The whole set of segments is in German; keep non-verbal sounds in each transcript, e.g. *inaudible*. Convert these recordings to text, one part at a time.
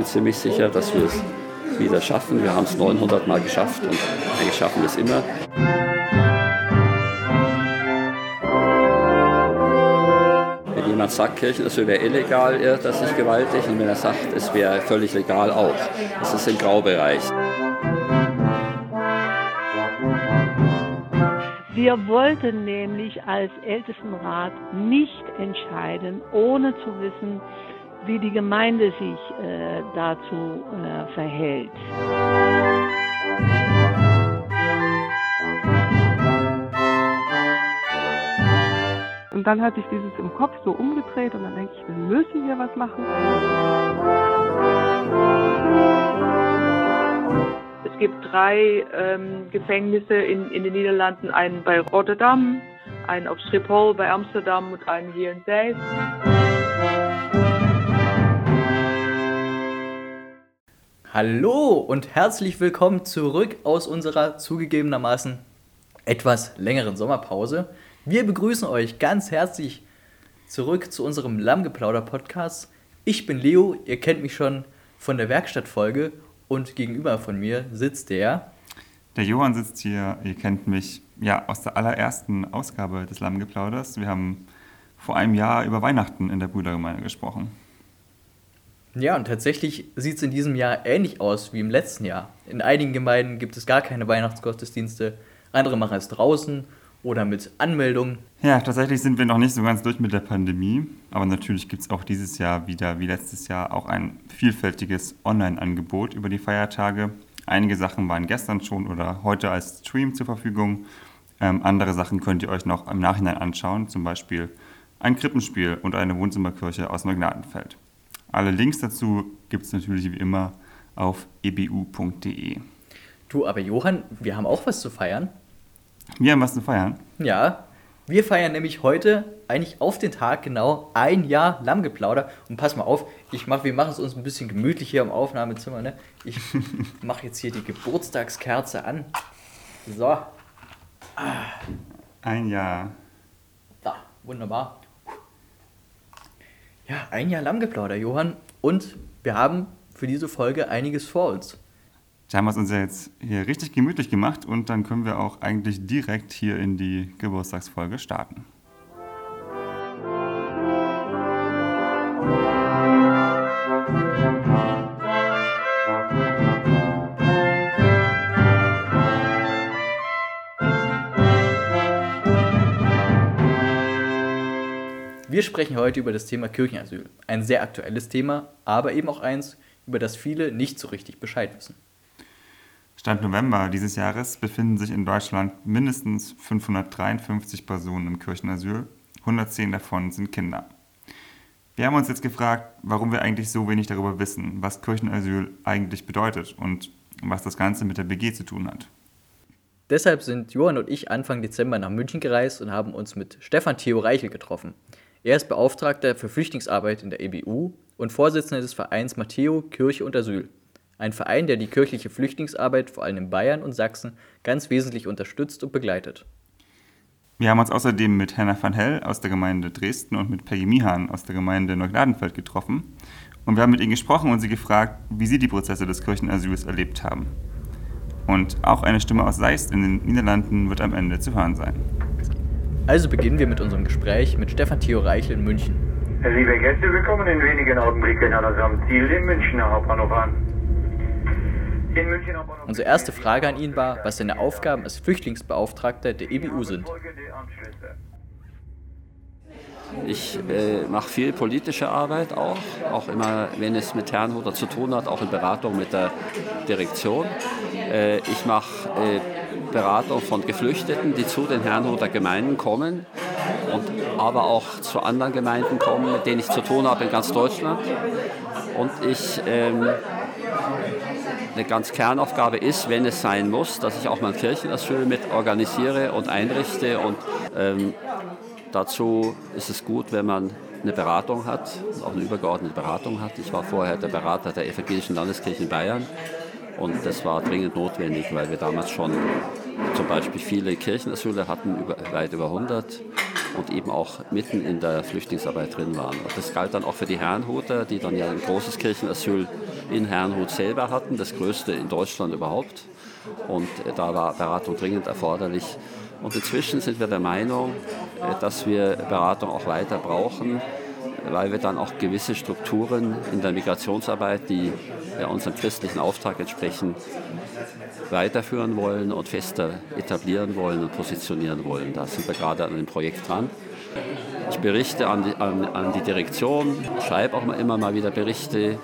bin ziemlich sicher, dass wir es wieder schaffen. Wir haben es 900 Mal geschafft und eigentlich schaffen wir es immer. Wenn jemand sagt, Kirchenasyl wäre illegal, er sich gewaltig. Und wenn er sagt, es wäre völlig legal auch. Das ist im Graubereich. Wir wollten nämlich als Ältestenrat nicht entscheiden, ohne zu wissen, wie die Gemeinde sich äh, dazu äh, verhält. Und dann hat sich dieses im Kopf so umgedreht und dann denke ich, wir müssen hier was machen. Es gibt drei ähm, Gefängnisse in, in den Niederlanden, einen bei Rotterdam, einen auf Schiphol bei Amsterdam und einen hier in Zeist. Hallo und herzlich willkommen zurück aus unserer zugegebenermaßen etwas längeren Sommerpause. Wir begrüßen euch ganz herzlich zurück zu unserem Lammgeplauder-Podcast. Ich bin Leo, ihr kennt mich schon von der Werkstattfolge und gegenüber von mir sitzt der. Der Johann sitzt hier, ihr kennt mich ja aus der allerersten Ausgabe des Lammgeplauders. Wir haben vor einem Jahr über Weihnachten in der Brüdergemeinde gesprochen. Ja, und tatsächlich sieht es in diesem Jahr ähnlich aus wie im letzten Jahr. In einigen Gemeinden gibt es gar keine Weihnachtsgottesdienste, andere machen es draußen oder mit Anmeldung. Ja, tatsächlich sind wir noch nicht so ganz durch mit der Pandemie, aber natürlich gibt es auch dieses Jahr wieder, wie letztes Jahr, auch ein vielfältiges Online-Angebot über die Feiertage. Einige Sachen waren gestern schon oder heute als Stream zur Verfügung. Ähm, andere Sachen könnt ihr euch noch im Nachhinein anschauen, zum Beispiel ein Krippenspiel und eine Wohnzimmerkirche aus Neugnadenfeld. Alle Links dazu gibt es natürlich wie immer auf ebu.de. Du, aber Johann, wir haben auch was zu feiern. Wir haben was zu feiern? Ja, wir feiern nämlich heute eigentlich auf den Tag genau ein Jahr Lammgeplauder. Und pass mal auf, ich mach, wir machen es uns ein bisschen gemütlich hier im Aufnahmezimmer. Ne? Ich *laughs* mache jetzt hier die Geburtstagskerze an. So. Ah. Ein Jahr. Da, wunderbar. Ja, ein Jahr Lammgeplauder, Johann. Und wir haben für diese Folge einiges vor uns. Da haben wir es uns ja jetzt hier richtig gemütlich gemacht und dann können wir auch eigentlich direkt hier in die Geburtstagsfolge starten. Wir sprechen heute über das Thema Kirchenasyl. Ein sehr aktuelles Thema, aber eben auch eins, über das viele nicht so richtig Bescheid wissen. Stand November dieses Jahres befinden sich in Deutschland mindestens 553 Personen im Kirchenasyl. 110 davon sind Kinder. Wir haben uns jetzt gefragt, warum wir eigentlich so wenig darüber wissen, was Kirchenasyl eigentlich bedeutet und was das Ganze mit der BG zu tun hat. Deshalb sind Johann und ich Anfang Dezember nach München gereist und haben uns mit Stefan Theo Reichel getroffen. Er ist Beauftragter für Flüchtlingsarbeit in der EBU und Vorsitzender des Vereins Matteo Kirche und Asyl. Ein Verein, der die kirchliche Flüchtlingsarbeit vor allem in Bayern und Sachsen ganz wesentlich unterstützt und begleitet. Wir haben uns außerdem mit Hannah van Hell aus der Gemeinde Dresden und mit Peggy Mihan aus der Gemeinde Neugnadenfeld getroffen. Und wir haben mit ihnen gesprochen und sie gefragt, wie sie die Prozesse des Kirchenasyls erlebt haben. Und auch eine Stimme aus Seist in den Niederlanden wird am Ende zu hören sein. Also beginnen wir mit unserem Gespräch mit Stefan Theo Reichel in München. Liebe Gäste, wir kommen in wenigen Augenblicken an unserem Ziel, den Münchner Hauptbahnhof an. Unsere erste Frage an ihn war, was seine Aufgaben als Flüchtlingsbeauftragter der EBU sind. Ich äh, mache viel politische Arbeit auch, auch immer, wenn es mit Herrnhuter zu tun hat, auch in Beratung mit der Direktion. Äh, ich mache äh, Beratung von Geflüchteten, die zu den Herrnhuter Gemeinden kommen und aber auch zu anderen Gemeinden kommen, mit denen ich zu tun habe in ganz Deutschland. Und ich ähm, eine ganz Kernaufgabe ist, wenn es sein muss, dass ich auch mein Kirchenasyl mit organisiere und einrichte. Und ähm, dazu ist es gut, wenn man eine Beratung hat, auch eine übergeordnete Beratung hat. Ich war vorher der Berater der Evangelischen Landeskirche in Bayern und das war dringend notwendig, weil wir damals schon zum Beispiel viele Kirchenasyle hatten, über, weit über 100 und eben auch mitten in der Flüchtlingsarbeit drin waren. Und das galt dann auch für die Herrnhuter, die dann ja ein großes Kirchenasyl in Herrnhut selber hatten, das größte in Deutschland überhaupt. Und äh, da war Beratung dringend erforderlich. Und inzwischen sind wir der Meinung, äh, dass wir Beratung auch weiter brauchen, weil wir dann auch gewisse Strukturen in der Migrationsarbeit, die ja unserem christlichen Auftrag entsprechen, weiterführen wollen und fester etablieren wollen und positionieren wollen. Da sind wir gerade an einem Projekt dran. Ich berichte an die, an, an die Direktion, schreibe auch immer mal wieder Berichte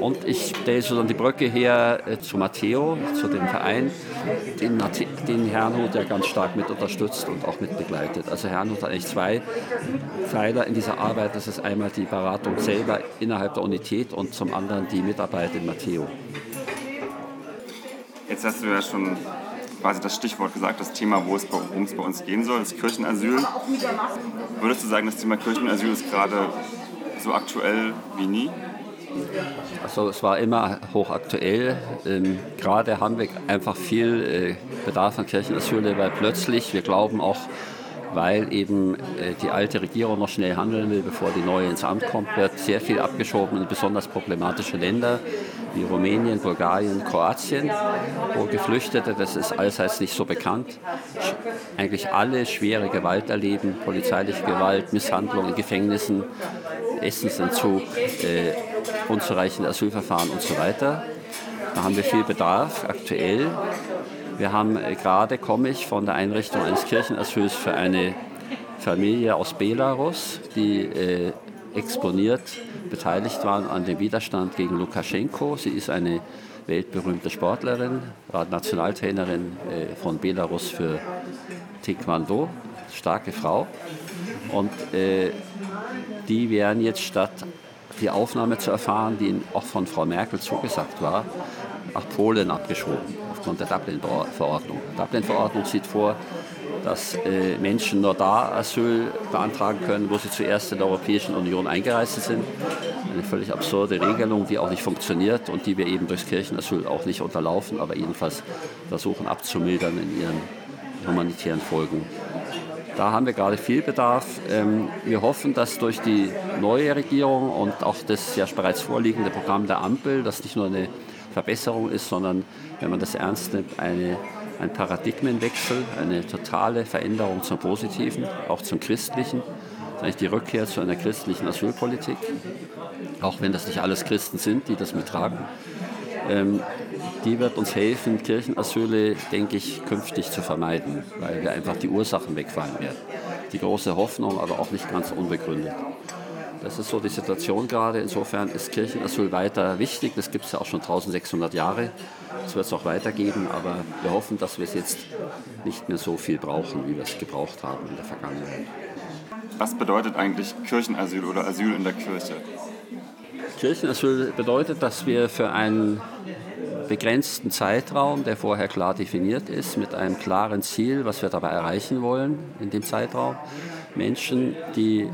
und ich stelle so dann die Brücke her äh, zu Matteo, zu dem Verein, den, den Herrnhut ja ganz stark mit unterstützt und auch mit begleitet. Also Herrnhut hat eigentlich zwei Pfeiler in dieser Arbeit. Das ist einmal die Beratung selber innerhalb der Unität und zum anderen die Mitarbeit in Matteo. Jetzt hast du ja schon quasi das Stichwort gesagt, das Thema, worum es bei uns gehen soll, das Kirchenasyl. Würdest du sagen, das Thema Kirchenasyl ist gerade so aktuell wie nie? Also es war immer hochaktuell. Ähm, gerade haben wir einfach viel äh, Bedarf an Kirchenasyl, weil plötzlich, wir glauben auch, weil eben äh, die alte Regierung noch schnell handeln will, bevor die neue ins Amt kommt, wird sehr viel abgeschoben in besonders problematische Länder wie Rumänien, Bulgarien, Kroatien, wo Geflüchtete, das ist allseits nicht so bekannt, eigentlich alle schwere Gewalt erleben, polizeiliche Gewalt, Misshandlung in Gefängnissen, Essensentzug, äh, unzureichende Asylverfahren und so weiter. Da haben wir viel Bedarf aktuell. Wir haben äh, gerade, komme ich von der Einrichtung eines Kirchenasyls für eine Familie aus Belarus, die äh, exponiert beteiligt waren an dem Widerstand gegen Lukaschenko. Sie ist eine weltberühmte Sportlerin, war Nationaltrainerin äh, von Belarus für Taekwondo, starke Frau. Und äh, die werden jetzt statt die Aufnahme zu erfahren, die auch von Frau Merkel zugesagt war, nach Polen abgeschoben, aufgrund der Dublin-Verordnung. Die Dublin-Verordnung sieht vor, dass äh, Menschen nur da Asyl beantragen können, wo sie zuerst in der Europäischen Union eingereist sind. Eine völlig absurde Regelung, die auch nicht funktioniert und die wir eben durchs Kirchenasyl auch nicht unterlaufen, aber jedenfalls versuchen abzumildern in ihren humanitären Folgen. Da haben wir gerade viel Bedarf. Ähm, wir hoffen, dass durch die neue Regierung und auch das ja bereits vorliegende Programm der Ampel, das nicht nur eine Verbesserung ist, sondern, wenn man das ernst nimmt, eine ein Paradigmenwechsel, eine totale Veränderung zum Positiven, auch zum Christlichen. Die Rückkehr zu einer christlichen Asylpolitik, auch wenn das nicht alles Christen sind, die das mittragen. Ähm, die wird uns helfen, Kirchenasyle, denke ich, künftig zu vermeiden, weil wir einfach die Ursachen wegfallen werden. Die große Hoffnung, aber auch nicht ganz unbegründet. Das ist so die Situation gerade. Insofern ist Kirchenasyl weiter wichtig. Das gibt es ja auch schon 1600 Jahre. Das wird es auch weitergeben, aber wir hoffen, dass wir es jetzt nicht mehr so viel brauchen, wie wir es gebraucht haben in der Vergangenheit. Was bedeutet eigentlich Kirchenasyl oder Asyl in der Kirche? Kirchenasyl bedeutet, dass wir für einen begrenzten Zeitraum, der vorher klar definiert ist, mit einem klaren Ziel, was wir dabei erreichen wollen in dem Zeitraum, Menschen, die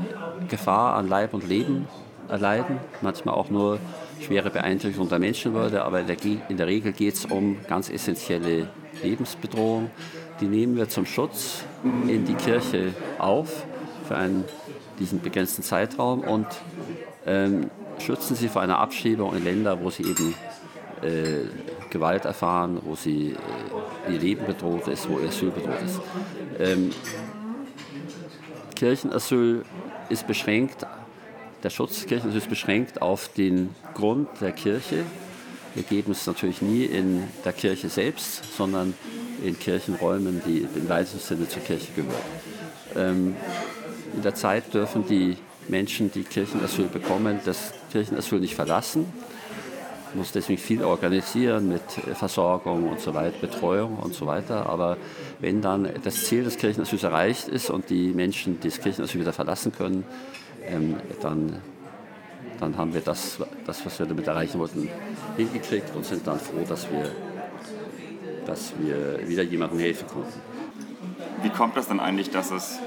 Gefahr an Leib und Leben erleiden, manchmal auch nur schwere Beeinträchtigung der Menschenwürde, aber in der, Regel geht es um ganz essentielle Lebensbedrohung. Die nehmen wir zum Schutz in die Kirche auf für einen, diesen begrenzten Zeitraum und ähm, schützen sie vor einer Abschiebung in Länder, wo sie eben äh, Gewalt erfahren, wo sie, äh, ihr Leben bedroht ist, wo ihr Asyl bedroht ist. Ähm, Kirchenasyl ist beschränkt, der Schutz des Kirchenasyls ist beschränkt auf den Grund der Kirche. Wir geben es natürlich nie in der Kirche selbst, sondern in Kirchenräumen, die im weitesten Sinne zur Kirche gehören. Ähm, in der Zeit dürfen die Menschen, die Kirchenasyl bekommen, das Kirchenasyl nicht verlassen. Muss deswegen viel organisieren mit Versorgung und so weiter, Betreuung und so weiter. Aber wenn dann das Ziel des Kirchenasyls erreicht ist und die Menschen das Kirchenasyl wieder verlassen können, ähm, dann, dann haben wir das, das, was wir damit erreichen wollten, hingekriegt und sind dann froh, dass wir, dass wir wieder jemandem helfen konnten. Wie kommt das dann eigentlich, dass es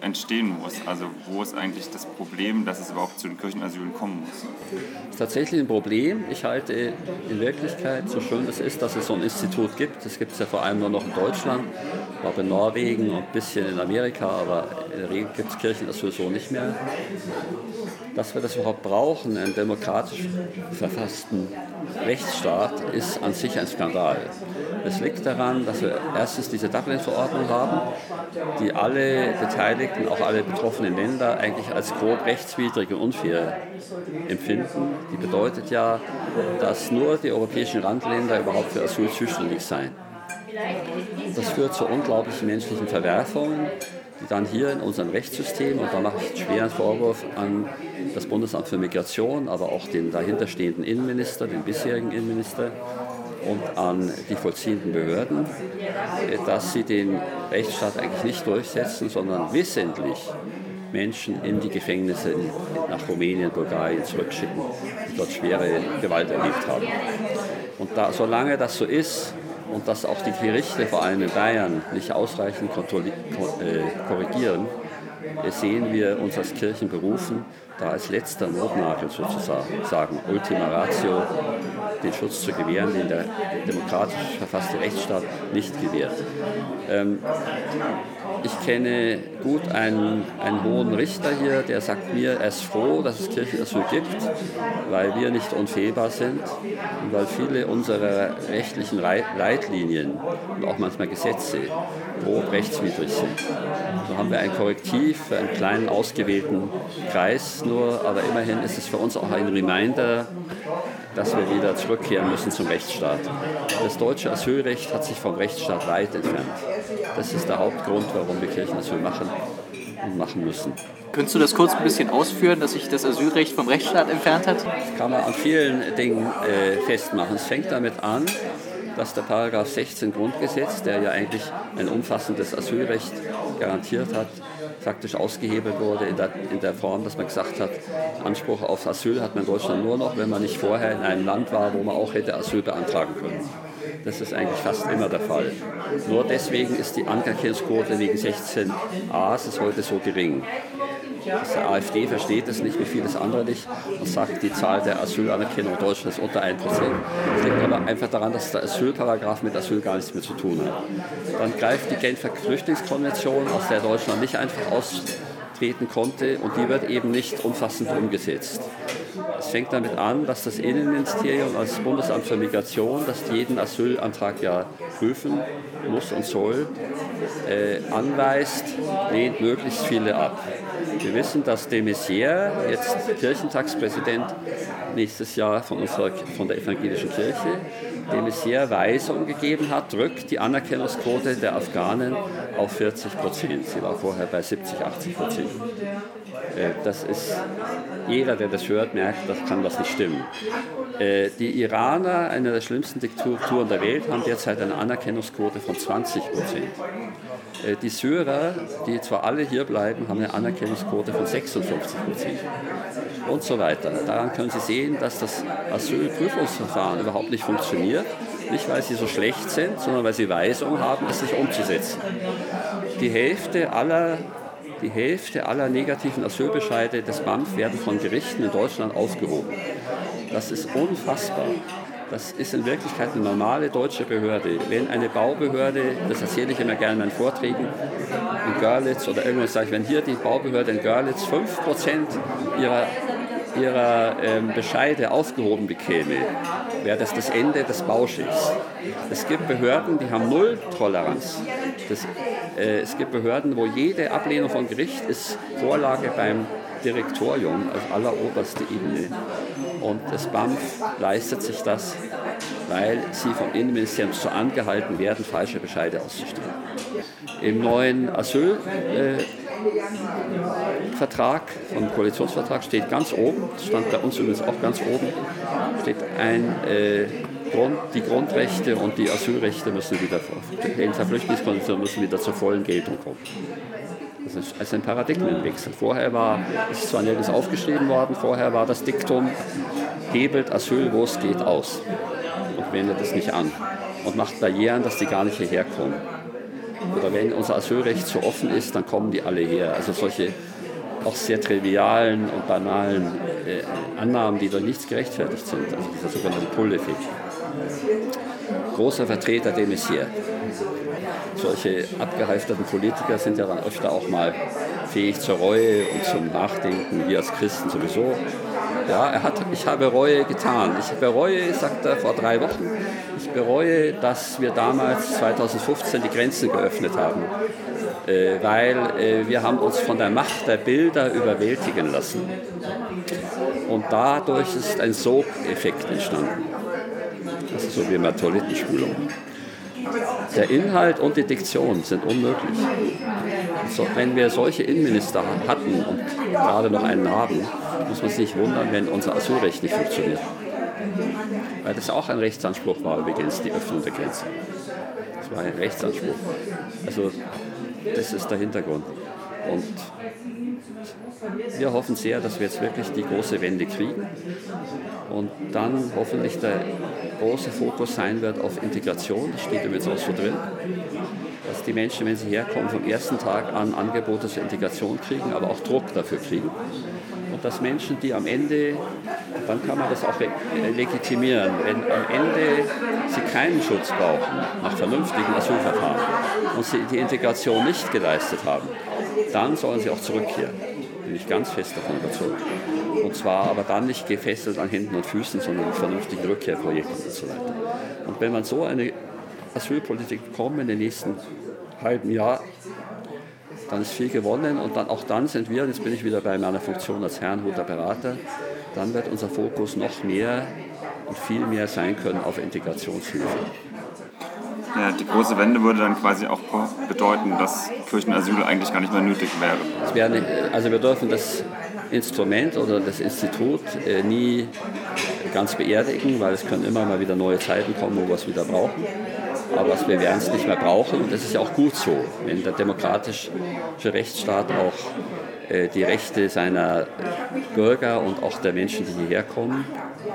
entstehen muss. Also wo ist eigentlich das Problem, dass es überhaupt zu den Kirchenasylen kommen muss? Das ist tatsächlich ein Problem. Ich halte in Wirklichkeit, so schön es ist, dass es so ein Institut gibt. Das gibt es ja vor allem nur noch in Deutschland, auch in Norwegen und ein bisschen in Amerika, aber in der Regel gibt es Kirchenasyl so nicht mehr. Dass wir das überhaupt brauchen, einen demokratisch verfassten Rechtsstaat, ist an sich ein Skandal. Es liegt daran, dass wir erstens diese Dublin-Verordnung haben, die alle Beteiligten, auch alle betroffenen Länder eigentlich als grob rechtswidrig und unfair empfinden. Die bedeutet ja, dass nur die europäischen Randländer überhaupt für Asyl zuständig seien. Das führt zu unglaublichen menschlichen Verwerfungen, dann hier in unserem Rechtssystem, und da mache ich schweren Vorwurf an das Bundesamt für Migration, aber auch den dahinterstehenden Innenminister, den bisherigen Innenminister, und an die vollziehenden Behörden, dass sie den Rechtsstaat eigentlich nicht durchsetzen, sondern wissentlich Menschen in die Gefängnisse nach Rumänien, Bulgarien zurückschicken, die dort schwere Gewalt erlebt haben. Und da, solange das so ist und dass auch die Gerichte, vor allem in Bayern, nicht ausreichend äh, korrigieren, sehen wir uns als Kirchen berufen, da als letzter Notnagel sozusagen, Ultima Ratio, den Schutz zu gewähren, den der demokratisch verfasste Rechtsstaat nicht gewährt. Ähm, ich kenne gut einen, einen hohen Richter hier, der sagt mir, er ist froh, dass es Kirchenasyl gibt, weil wir nicht unfehlbar sind und weil viele unserer rechtlichen Leitlinien und auch manchmal Gesetze grob rechtswidrig sind. So haben wir ein Korrektiv für einen kleinen ausgewählten Kreis nur, aber immerhin ist es für uns auch ein Reminder, dass wir wieder zurückkehren müssen zum Rechtsstaat. Das deutsche Asylrecht hat sich vom Rechtsstaat weit entfernt. Das ist der Hauptgrund, warum wir Kirchenasyl machen und machen müssen. Könntest du das kurz ein bisschen ausführen, dass sich das Asylrecht vom Rechtsstaat entfernt hat? Das kann man an vielen Dingen äh, festmachen. Es fängt damit an, dass der Paragraph 16 Grundgesetz, der ja eigentlich ein umfassendes Asylrecht garantiert hat, faktisch ausgehebelt wurde in der, in der Form, dass man gesagt hat, Anspruch auf Asyl hat man in Deutschland nur noch, wenn man nicht vorher in einem Land war, wo man auch hätte Asyl beantragen können. Das ist eigentlich fast immer der Fall. Nur deswegen ist die Anerkennungsquote wegen 16a ist heute so gering. Die AfD versteht es nicht, wie vieles andere nicht, und sagt, die Zahl der Asylanerkennung in Deutschland ist unter 1%. Das liegt aber einfach daran, dass der Asylparagraf mit Asyl gar nichts mehr zu tun hat. Dann greift die Genfer Flüchtlingskonvention, aus der Deutschland nicht einfach austreten konnte, und die wird eben nicht umfassend umgesetzt. Es fängt damit an, dass das Innenministerium als Bundesamt für Migration, das jeden Asylantrag ja prüfen muss und soll, äh, anweist, lehnt möglichst viele ab. Wir wissen, dass de Maizière, jetzt Kirchentagspräsident nächstes Jahr von, unserer, von der evangelischen Kirche, de Maizière Weisung gegeben hat, drückt die Anerkennungsquote der Afghanen auf 40 Prozent. Sie war vorher bei 70, 80 Prozent. Äh, das ist, jeder, der das hört, merkt, das kann was nicht stimmen. Äh, die Iraner, eine der schlimmsten Diktaturen der Welt, haben derzeit eine Anerkennungsquote von 20 Prozent. Äh, die Syrer, die zwar alle hier bleiben, haben eine Anerkennungsquote von 56 Prozent und so weiter. Daran können Sie sehen, dass das Asylprüfungsverfahren überhaupt nicht funktioniert. Nicht, weil sie so schlecht sind, sondern weil sie Weisung haben, es nicht umzusetzen. Die Hälfte aller die Hälfte aller negativen Asylbescheide des BAMF werden von Gerichten in Deutschland aufgehoben. Das ist unfassbar. Das ist in Wirklichkeit eine normale deutsche Behörde. Wenn eine Baubehörde, das erzähle ich immer gerne in meinen Vorträgen, in Görlitz oder irgendwas sage ich, wenn hier die Baubehörde in Görlitz 5% ihrer, ihrer ähm, Bescheide aufgehoben bekäme, wäre das das Ende des Bauschiffs. Es gibt Behörden, die haben null Toleranz. Das, äh, es gibt Behörden, wo jede Ablehnung von Gericht ist Vorlage beim Direktorium, also alleroberste Ebene. Und das BAMF leistet sich das, weil sie vom Innenministerium so angehalten werden, falsche Bescheide auszustellen. Im neuen Asylvertrag, äh, vom Koalitionsvertrag, steht ganz oben, stand bei uns übrigens auch ganz oben, steht ein äh, Grund, die Grundrechte und die Asylrechte müssen wieder, in der Flüchtlingskonvention müssen wieder zur vollen Geltung kommen. Das ist also ein Paradigmenwechsel. Vorher war, es ist zwar nirgends aufgeschrieben worden, vorher war das Diktum, hebelt Asyl, wo es geht, aus und wendet es nicht an und macht Barrieren, dass die gar nicht hierher kommen. oder wenn unser Asylrecht so offen ist, dann kommen die alle her. Also solche auch sehr trivialen und banalen äh, Annahmen, die durch nichts gerechtfertigt sind, also dieser sogenannte Pull-Effekt. Großer Vertreter de Maizière. Solche abgehalfterten Politiker sind ja dann öfter auch mal fähig zur Reue und zum Nachdenken, wir als Christen sowieso. Ja, er hat, ich habe Reue getan. Ich bereue, sagt er vor drei Wochen, ich bereue, dass wir damals 2015 die Grenzen geöffnet haben. Äh, weil äh, wir haben uns von der Macht der Bilder überwältigen lassen. Und dadurch ist ein Sogeffekt entstanden. So wie eine Toilettenspülung. Der Inhalt und die Diktion sind unmöglich. So, wenn wir solche Innenminister hatten und gerade noch einen haben, muss man sich wundern, wenn unser Asylrecht nicht funktioniert. Weil das auch ein Rechtsanspruch war übrigens, die Öffnung der Grenzen. Das war ein Rechtsanspruch. Also das ist der Hintergrund. Und wir hoffen sehr, dass wir jetzt wirklich die große Wende kriegen und dann hoffentlich der große Fokus sein wird auf Integration. Das steht übrigens auch so drin, dass die Menschen, wenn sie herkommen, vom ersten Tag an Angebote zur Integration kriegen, aber auch Druck dafür kriegen. Und dass Menschen, die am Ende, dann kann man das auch legitimieren, wenn am Ende sie keinen Schutz brauchen, nach vernünftigen Asylverfahren, und sie die Integration nicht geleistet haben, dann sollen sie auch zurückkehren. Bin ich ganz fest davon überzeugt. Und zwar aber dann nicht gefesselt an Händen und Füßen, sondern mit vernünftigen Rückkehrprojekten und so weiter. Und wenn man so eine Asylpolitik bekommt in den nächsten halben Jahr, dann ist viel gewonnen und dann, auch dann sind wir, jetzt bin ich wieder bei meiner Funktion als Herrnhuter Berater, dann wird unser Fokus noch mehr und viel mehr sein können auf Integrationshilfe. Ja, die große Wende würde dann quasi auch bedeuten, dass Kirchenasyl eigentlich gar nicht mehr nötig wäre. wäre also wir dürfen das Instrument oder das Institut äh, nie ganz beerdigen, weil es können immer mal wieder neue Zeiten kommen, wo wir es wieder brauchen. Aber wir werden es nicht mehr brauchen und das ist ja auch gut so, wenn der demokratische Rechtsstaat auch äh, die Rechte seiner Bürger und auch der Menschen, die hierher kommen,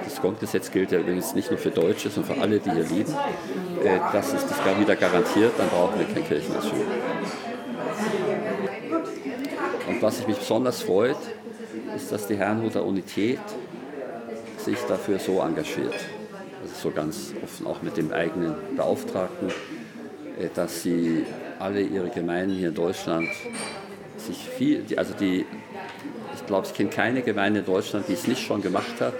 das Grundgesetz gilt ja übrigens nicht nur für Deutsche, sondern für alle, die hier leben, äh, das ist das wieder garantiert, dann brauchen wir kein Kirchenasyl. Und was mich besonders freut, ist, dass die Herrnhuter Unität sich dafür so engagiert. Also so ganz offen auch mit dem eigenen Beauftragten, äh, dass sie alle ihre Gemeinden hier in Deutschland sich viel, also die, ich glaube, ich kenne keine Gemeinde in Deutschland, die es nicht schon gemacht hat,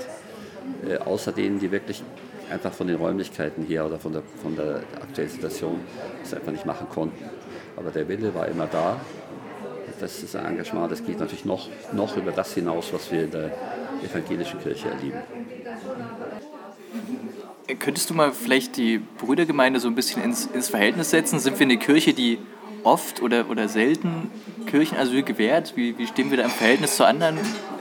äh, außer denen, die wirklich einfach von den Räumlichkeiten her oder von der, von der aktuellen Situation es einfach nicht machen konnten. Aber der Wille war immer da. Das ist ein Engagement, das geht natürlich noch, noch über das hinaus, was wir in der evangelischen Kirche erleben. Könntest du mal vielleicht die Brüdergemeinde so ein bisschen ins, ins Verhältnis setzen? Sind wir eine Kirche, die oft oder, oder selten Kirchenasyl gewährt? Wie, wie stehen wir da im Verhältnis zu anderen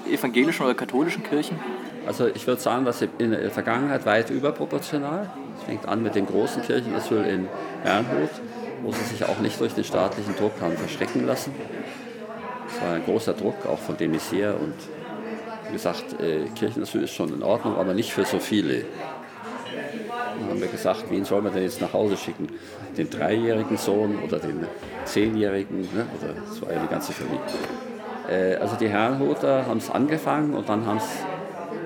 evangelischen oder katholischen Kirchen? Also ich würde sagen, was in der Vergangenheit weit überproportional. Es fängt an mit dem großen Kirchenasyl in Bernhut, wo sie sich auch nicht durch den staatlichen Druck haben verstecken lassen. Es war ein großer Druck, auch von dem und wie gesagt, äh, Kirchenasyl ist schon in Ordnung, aber nicht für so viele. Dann haben wir gesagt, wen soll man denn jetzt nach Hause schicken? Den dreijährigen Sohn oder den zehnjährigen? Ne? Oder ja die ganze Familie. Äh, also die Herrenhuter haben es angefangen und dann haben es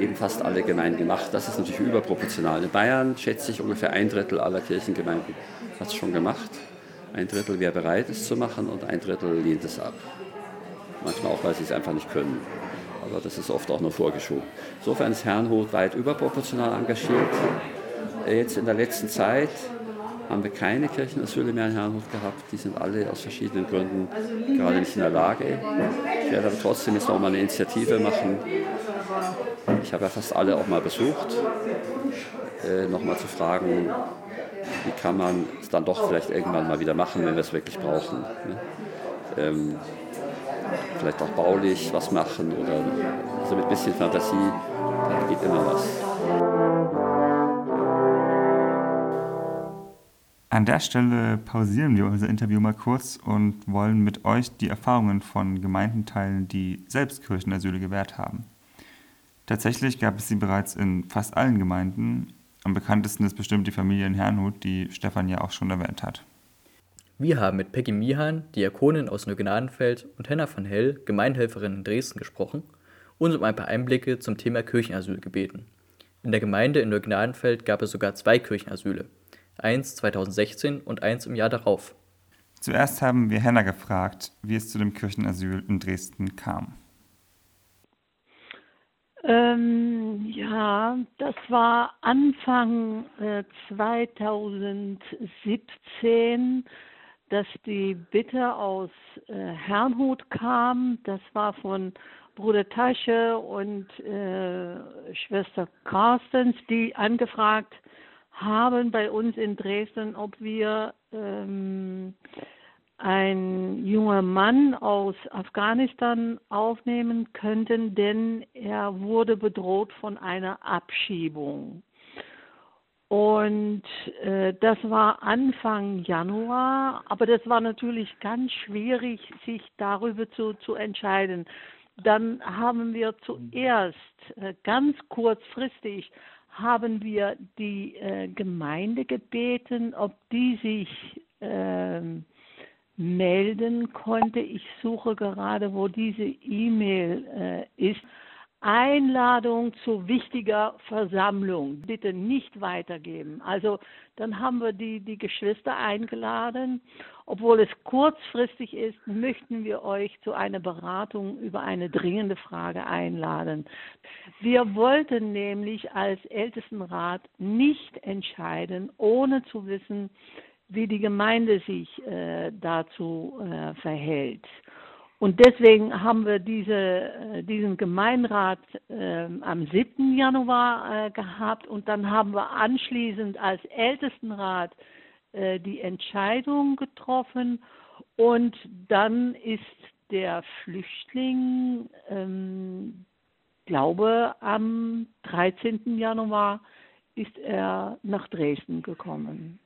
eben fast alle Gemeinden gemacht. Das ist natürlich überproportional. In Bayern schätze ich ungefähr ein Drittel aller Kirchengemeinden hat es schon gemacht. Ein Drittel wäre bereit, es zu machen und ein Drittel lehnt es ab. Manchmal auch, weil sie es einfach nicht können. Aber das ist oft auch nur vorgeschoben. Insofern ist Herrnhut weit überproportional engagiert. Jetzt in der letzten Zeit haben wir keine Kirchenasyle mehr in Herrnhut gehabt. Die sind alle aus verschiedenen Gründen gerade nicht in der Lage. Ich werde aber trotzdem jetzt noch mal eine Initiative machen. Ich habe ja fast alle auch mal besucht, äh, noch mal zu fragen, wie kann man es dann doch vielleicht irgendwann mal wieder machen, wenn wir es wirklich brauchen. Ne? Ähm, vielleicht auch baulich was machen oder also mit ein bisschen Fantasie, da geht immer was. An der Stelle pausieren wir unser Interview mal kurz und wollen mit euch die Erfahrungen von Gemeinden teilen, die selbst Kirchenasyle gewährt haben. Tatsächlich gab es sie bereits in fast allen Gemeinden. Am bekanntesten ist bestimmt die Familie in Herrnhut, die Stefan ja auch schon erwähnt hat. Wir haben mit Peggy Mihan, Diakonin aus Neugnadenfeld, und Henna von Hell, Gemeinhelferin in Dresden, gesprochen und um ein paar Einblicke zum Thema Kirchenasyl gebeten. In der Gemeinde in Neugnadenfeld gab es sogar zwei Kirchenasyle, eins 2016 und eins im Jahr darauf. Zuerst haben wir Henna gefragt, wie es zu dem Kirchenasyl in Dresden kam. Ähm, ja, das war Anfang äh, 2017 dass die Bitte aus äh, Herrnhut kam. Das war von Bruder Tasche und äh, Schwester Carstens, die angefragt haben bei uns in Dresden, ob wir ähm, ein junger Mann aus Afghanistan aufnehmen könnten, denn er wurde bedroht von einer Abschiebung. Und äh, das war Anfang Januar, aber das war natürlich ganz schwierig, sich darüber zu, zu entscheiden. Dann haben wir zuerst äh, ganz kurzfristig haben wir die äh, Gemeinde gebeten, ob die sich äh, melden konnte. Ich suche gerade, wo diese E-Mail äh, ist. Einladung zu wichtiger Versammlung bitte nicht weitergeben. Also dann haben wir die, die Geschwister eingeladen. Obwohl es kurzfristig ist, möchten wir euch zu einer Beratung über eine dringende Frage einladen. Wir wollten nämlich als Ältestenrat nicht entscheiden, ohne zu wissen, wie die Gemeinde sich äh, dazu äh, verhält. Und deswegen haben wir diese, äh, diesen Gemeinrat äh, am 7. Januar äh, gehabt und dann haben wir anschließend als Ältestenrat äh, die Entscheidung getroffen und dann ist der Flüchtling, ähm, glaube am 13. Januar ist er nach Dresden gekommen.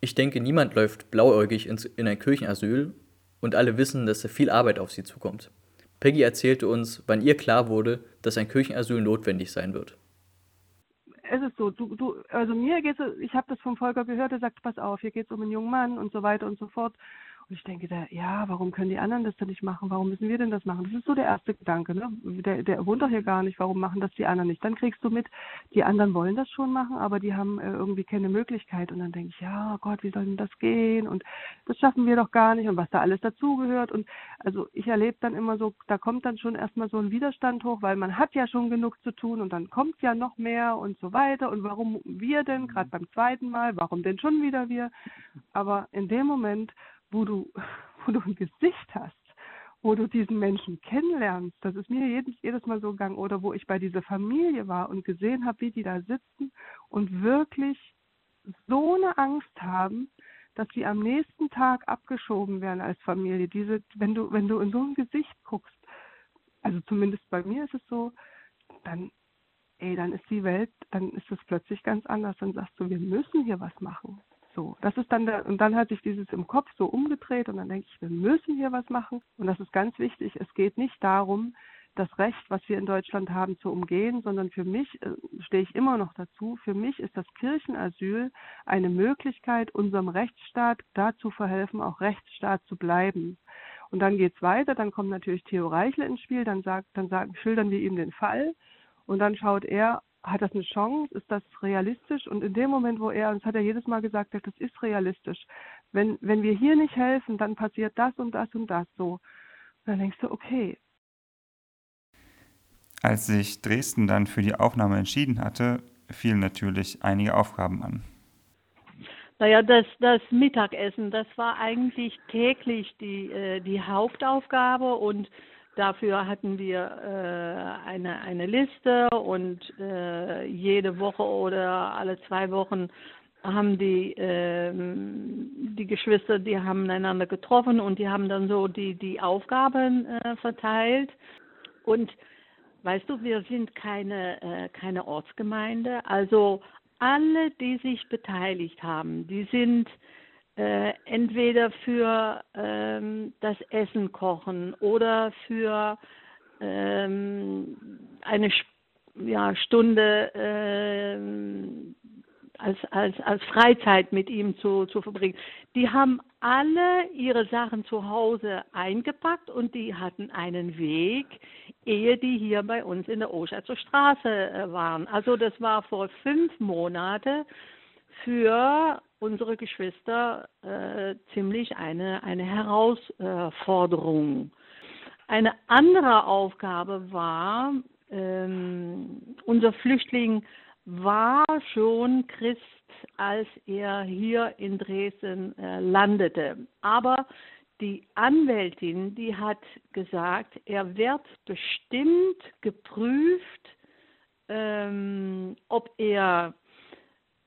Ich denke, niemand läuft blauäugig in ein Kirchenasyl und alle wissen, dass da viel Arbeit auf sie zukommt. Peggy erzählte uns, wann ihr klar wurde, dass ein Kirchenasyl notwendig sein wird. Es ist so, du, du, also mir geht es, ich habe das vom Volker gehört, der sagt, pass auf, hier geht es um einen jungen Mann und so weiter und so fort. Und ich denke da, ja, warum können die anderen das denn nicht machen? Warum müssen wir denn das machen? Das ist so der erste Gedanke. Ne? Der, der wohnt doch hier gar nicht. Warum machen das die anderen nicht? Dann kriegst du mit, die anderen wollen das schon machen, aber die haben äh, irgendwie keine Möglichkeit. Und dann denke ich, ja oh Gott, wie soll denn das gehen? Und das schaffen wir doch gar nicht. Und was da alles dazugehört. Und also ich erlebe dann immer so, da kommt dann schon erstmal so ein Widerstand hoch, weil man hat ja schon genug zu tun und dann kommt ja noch mehr und so weiter. Und warum wir denn, gerade beim zweiten Mal, warum denn schon wieder wir? Aber in dem Moment, wo du, *laughs* wo du ein Gesicht hast, wo du diesen Menschen kennenlernst. Das ist mir jedes, jedes Mal so gegangen. Oder wo ich bei dieser Familie war und gesehen habe, wie die da sitzen und wirklich so eine Angst haben, dass sie am nächsten Tag abgeschoben werden als Familie. Diese, wenn du, wenn du in so ein Gesicht guckst, also zumindest bei mir ist es so, dann, ey, dann ist die Welt, dann ist es plötzlich ganz anders. Dann sagst du, wir müssen hier was machen. So, das ist dann der, und dann hat sich dieses im Kopf so umgedreht und dann denke ich, wir müssen hier was machen. Und das ist ganz wichtig. Es geht nicht darum, das Recht, was wir in Deutschland haben, zu umgehen, sondern für mich äh, stehe ich immer noch dazu. Für mich ist das Kirchenasyl eine Möglichkeit, unserem Rechtsstaat dazu verhelfen, auch Rechtsstaat zu bleiben. Und dann geht es weiter, dann kommt natürlich Theo Reichle ins Spiel, dann sagt, dann sagen, schildern wir ihm den Fall und dann schaut er, hat das eine Chance? Ist das realistisch? Und in dem Moment, wo er, und das hat er jedes Mal gesagt, das ist realistisch. Wenn, wenn wir hier nicht helfen, dann passiert das und das und das so. Und dann denkst du, okay. Als sich Dresden dann für die Aufnahme entschieden hatte, fielen natürlich einige Aufgaben an. Naja, das, das Mittagessen, das war eigentlich täglich die, äh, die Hauptaufgabe und Dafür hatten wir äh, eine, eine Liste und äh, jede Woche oder alle zwei Wochen haben die, äh, die Geschwister, die haben einander getroffen und die haben dann so die, die Aufgaben äh, verteilt. Und weißt du, wir sind keine, äh, keine Ortsgemeinde. Also alle, die sich beteiligt haben, die sind äh, entweder für ähm, das Essen kochen oder für ähm, eine ja, Stunde ähm, als, als, als Freizeit mit ihm zu, zu verbringen. Die haben alle ihre Sachen zu Hause eingepackt und die hatten einen Weg, ehe die hier bei uns in der Oschatzer Straße äh, waren. Also das war vor fünf Monaten für unsere Geschwister äh, ziemlich eine, eine Herausforderung. Eine andere Aufgabe war, ähm, unser Flüchtling war schon Christ, als er hier in Dresden äh, landete. Aber die Anwältin, die hat gesagt, er wird bestimmt geprüft, ähm, ob er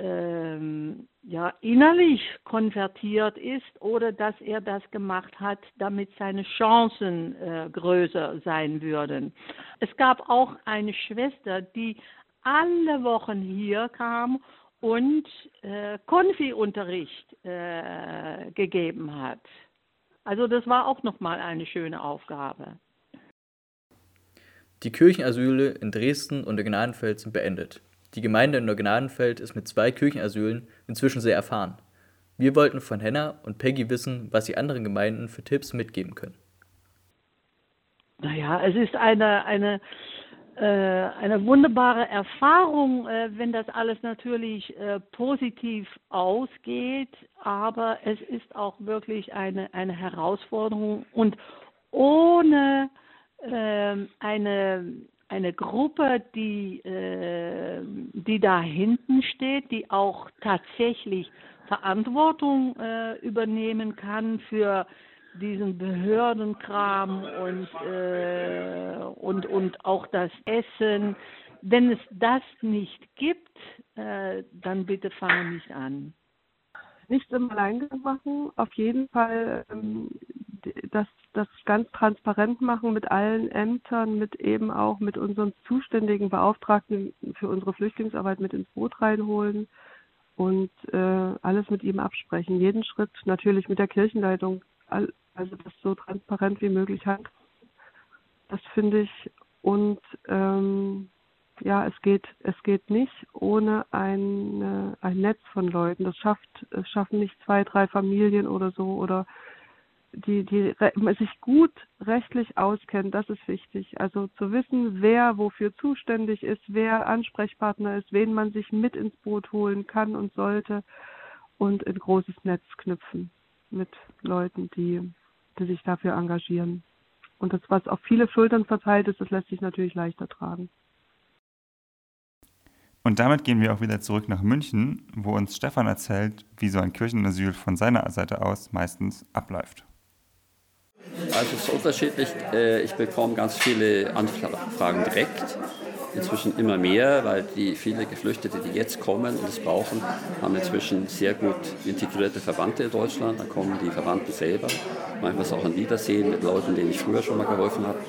ähm, ja, innerlich konvertiert ist oder dass er das gemacht hat, damit seine Chancen äh, größer sein würden. Es gab auch eine Schwester, die alle Wochen hier kam und äh, Konfi-Unterricht äh, gegeben hat. Also das war auch nochmal eine schöne Aufgabe. Die Kirchenasyle in Dresden und der Gnadenfeld sind beendet. Die Gemeinde in Neugnadenfeld ist mit zwei Kirchenasylen inzwischen sehr erfahren. Wir wollten von Henna und Peggy wissen, was sie anderen Gemeinden für Tipps mitgeben können. Naja, es ist eine, eine, äh, eine wunderbare Erfahrung, äh, wenn das alles natürlich äh, positiv ausgeht, aber es ist auch wirklich eine, eine Herausforderung und ohne ähm, eine eine Gruppe, die, äh, die da hinten steht, die auch tatsächlich Verantwortung äh, übernehmen kann für diesen Behördenkram und, äh, und, und auch das Essen. Wenn es das nicht gibt, äh, dann bitte fange nicht an. Nichts im Alleingang machen, auf jeden Fall ähm, das, das ganz transparent machen mit allen Ämtern, mit eben auch mit unseren zuständigen Beauftragten für unsere Flüchtlingsarbeit mit ins Boot reinholen und äh, alles mit ihm absprechen. Jeden Schritt natürlich mit der Kirchenleitung, also das so transparent wie möglich hat. Das finde ich und ähm, ja, es geht, es geht nicht ohne ein, ein Netz von Leuten. Das schafft, es schaffen nicht zwei, drei Familien oder so oder die, die sich gut rechtlich auskennt, das ist wichtig. Also zu wissen, wer wofür zuständig ist, wer Ansprechpartner ist, wen man sich mit ins Boot holen kann und sollte und ein großes Netz knüpfen mit Leuten, die, die sich dafür engagieren. Und das, was auf viele Schultern verteilt ist, das lässt sich natürlich leichter tragen. Und damit gehen wir auch wieder zurück nach München, wo uns Stefan erzählt, wie so ein Kirchenasyl von seiner Seite aus meistens abläuft. Also es ist unterschiedlich. Äh, ich bekomme ganz viele Anfragen direkt. Inzwischen immer mehr, weil die viele Geflüchtete, die jetzt kommen und es brauchen, haben inzwischen sehr gut integrierte Verwandte in Deutschland. Dann kommen die Verwandten selber. Manchmal ist auch ein Wiedersehen mit Leuten, denen ich früher schon mal geholfen habe.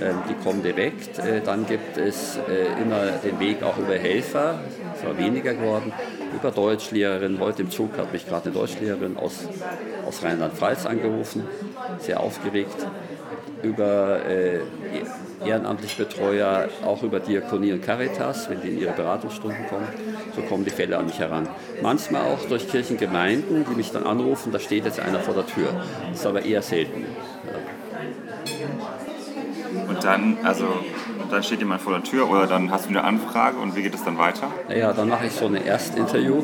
Ähm, die kommen direkt. Äh, dann gibt es äh, immer den Weg auch über Helfer, es war weniger geworden, über Deutschlehrerin. Heute im Zug hat mich gerade eine Deutschlehrerin aus, aus Rheinland-Pfalz angerufen, sehr aufgeregt, über äh, ehrenamtliche Betreuer, auch über Diakonie und Caritas, wenn die in ihre Beratungsstunden kommen. So kommen die Fälle an mich heran. Manchmal auch durch Kirchengemeinden, die mich dann anrufen, da steht jetzt einer vor der Tür. Das ist aber eher selten. Und dann, also, dann steht jemand vor der Tür oder dann hast du eine Anfrage und wie geht es dann weiter? Naja, dann mache ich so ein Erstinterview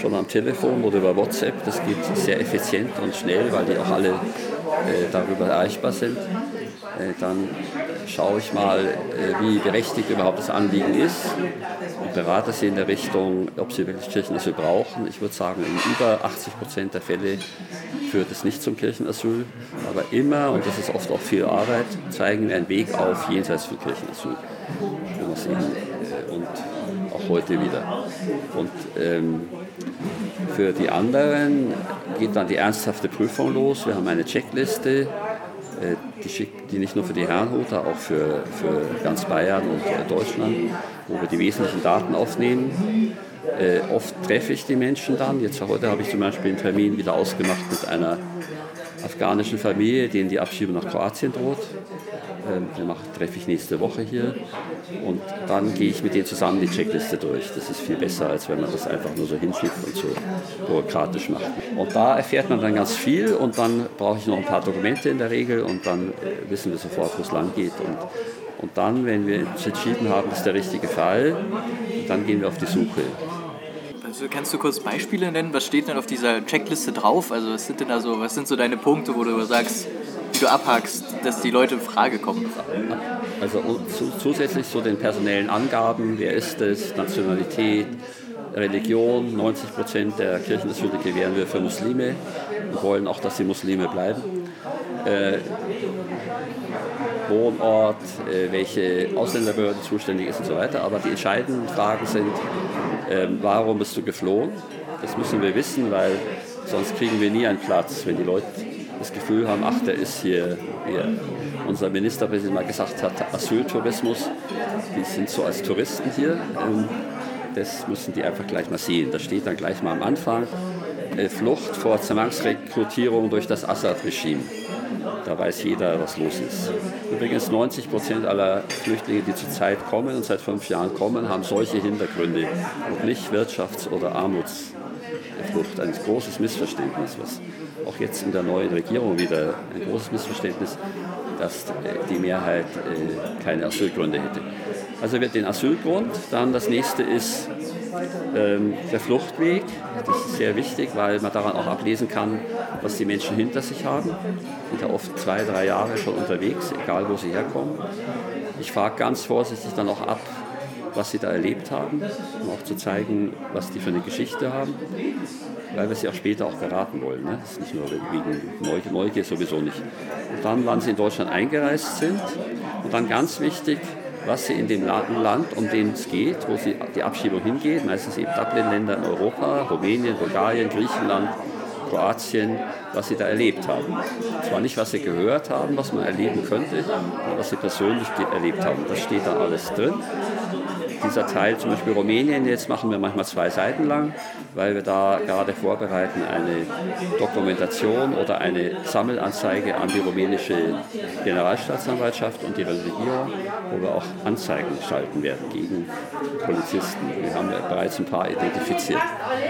schon am Telefon oder über WhatsApp. Das geht sehr effizient und schnell, weil die auch alle äh, darüber erreichbar sind. Äh, dann schaue ich mal, äh, wie berechtigt überhaupt das Anliegen ist und berate sie in der Richtung, ob sie wirklich Kirchenasyl brauchen. Ich würde sagen, in über 80 Prozent der Fälle führt es nicht zum Kirchenasyl, aber immer, und das ist oft auch viel Arbeit, zeigen wir einen Weg auf jenseits von Kirchenasyl. Und auch heute wieder. Und ähm, für die anderen geht dann die ernsthafte Prüfung los. Wir haben eine Checkliste, äh, die schickt die nicht nur für die Herrenhuter, auch für, für ganz Bayern und äh, Deutschland, wo wir die wesentlichen Daten aufnehmen. Äh, oft treffe ich die Menschen dann. Jetzt heute habe ich zum Beispiel einen Termin wieder ausgemacht mit einer afghanischen Familie, denen die Abschiebung nach Kroatien droht. Ähm, den treffe ich nächste Woche hier. Und dann gehe ich mit denen zusammen die Checkliste durch. Das ist viel besser, als wenn man das einfach nur so hinschickt und so bürokratisch macht. Und da erfährt man dann ganz viel und dann brauche ich noch ein paar Dokumente in der Regel und dann äh, wissen wir sofort, wo es lang geht. Und, und dann, wenn wir entschieden haben, das ist der richtige Fall, dann gehen wir auf die Suche. Also kannst du kurz Beispiele nennen? Was steht denn auf dieser Checkliste drauf? Also was sind denn da so, was sind so deine Punkte, wo du sagst, wie du abhackst, dass die Leute in Frage kommen? Also zusätzlich zu den personellen Angaben, wer ist es, Nationalität, Religion, 90 Prozent der Kirchenasyle gewähren wir für Muslime und wollen auch, dass sie Muslime bleiben. Äh, Wohnort, äh, welche Ausländerbehörde zuständig ist und so weiter. Aber die entscheidenden Fragen sind, äh, warum bist du geflohen? Das müssen wir wissen, weil sonst kriegen wir nie einen Platz, wenn die Leute das Gefühl haben, ach, der ist hier, hier. Unser Ministerpräsident mal gesagt hat, Asyltourismus, die sind so als Touristen hier. Ähm, das müssen die einfach gleich mal sehen. Das steht dann gleich mal am Anfang. Flucht vor Zwangsrekrutierung durch das Assad-Regime. Da weiß jeder, was los ist. Übrigens 90 Prozent aller Flüchtlinge, die zurzeit kommen und seit fünf Jahren kommen, haben solche Hintergründe und nicht Wirtschafts- oder Armutsflucht. Ein großes Missverständnis, was auch jetzt in der neuen Regierung wieder ein großes Missverständnis, dass die Mehrheit äh, keine Asylgründe hätte. Also wird den Asylgrund, dann das nächste ist ähm, der Fluchtweg. Das ist sehr wichtig, weil man daran auch ablesen kann, was die Menschen hinter sich haben. Sind ja oft zwei, drei Jahre schon unterwegs, egal wo sie herkommen. Ich frage ganz vorsichtig dann auch ab, was sie da erlebt haben, um auch zu zeigen, was die für eine Geschichte haben, weil wir sie auch später auch beraten wollen. Ne? Das ist nicht nur wegen Neugier, sowieso nicht. Und dann, wann sie in Deutschland eingereist sind und dann ganz wichtig, was sie in dem Land, um den es geht, wo sie die Abschiebung hingeht, meistens eben Dublin-Länder in Europa, Rumänien, Bulgarien, Griechenland, Kroatien, was sie da erlebt haben. Zwar nicht, was sie gehört haben, was man erleben könnte, aber was sie persönlich erlebt haben. Das steht da alles drin dieser Teil, zum Beispiel Rumänien, jetzt machen wir manchmal zwei Seiten lang, weil wir da gerade vorbereiten eine Dokumentation oder eine Sammelanzeige an die rumänische Generalstaatsanwaltschaft und die Regierung, wo wir auch Anzeigen schalten werden gegen Polizisten. Wir haben bereits ein paar identifiziert.